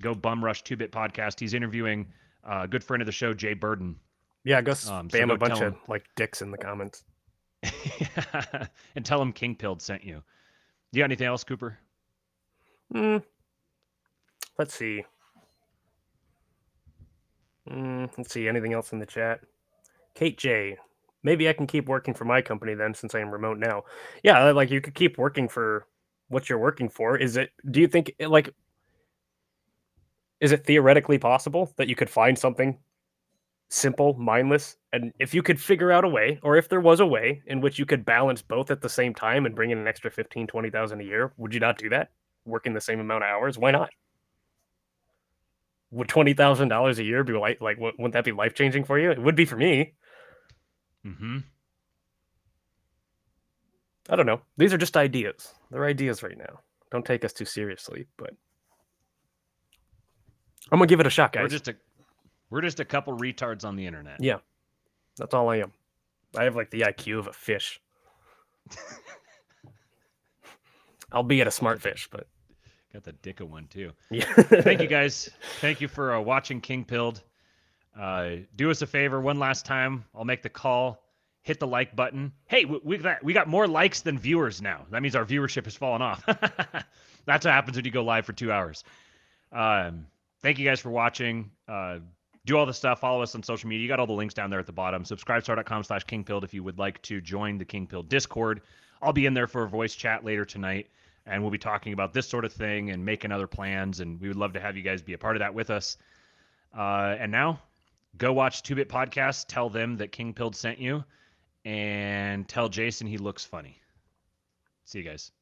Go bum rush two bit podcast. He's interviewing uh, a good friend of the show, Jay Burden. Yeah, go spam Um, so a bunch of like dicks in the comments. and tell him Kingpilled sent you. You got anything else, Cooper? Hmm. Let's see. Mm, let's see. Anything else in the chat? Kate J. Maybe I can keep working for my company then, since I am remote now. Yeah, like you could keep working for what you're working for. Is it? Do you think like? Is it theoretically possible that you could find something simple, mindless, and if you could figure out a way, or if there was a way in which you could balance both at the same time and bring in an extra 15, 20,000 a year, would you not do that? Working the same amount of hours? Why not? Would twenty thousand dollars a year be like like wouldn't that be life changing for you? It would be for me. Mm-hmm. I don't know. These are just ideas. They're ideas right now. Don't take us too seriously, but I'm gonna give it a shot, We're guys. just a we're just a couple retards on the internet. Yeah. That's all I am. I have like the IQ of a fish. I'll be at a smart fish, but Got the dick of one too. yeah. Thank you guys. Thank you for uh, watching Kingpilled. Uh, do us a favor one last time. I'll make the call. Hit the like button. Hey, we, we got we got more likes than viewers now. That means our viewership has fallen off. That's what happens when you go live for two hours. Um, thank you guys for watching. Uh, do all the stuff. Follow us on social media. You got all the links down there at the bottom. Subscribestar.com slash kingpilled if you would like to join the Kingpilled Discord. I'll be in there for a voice chat later tonight, and we'll be talking about this sort of thing and making other plans. And we would love to have you guys be a part of that with us. Uh, and now, go watch Two Bit Podcast. Tell them that Kingpilled sent you, and tell Jason he looks funny. See you guys.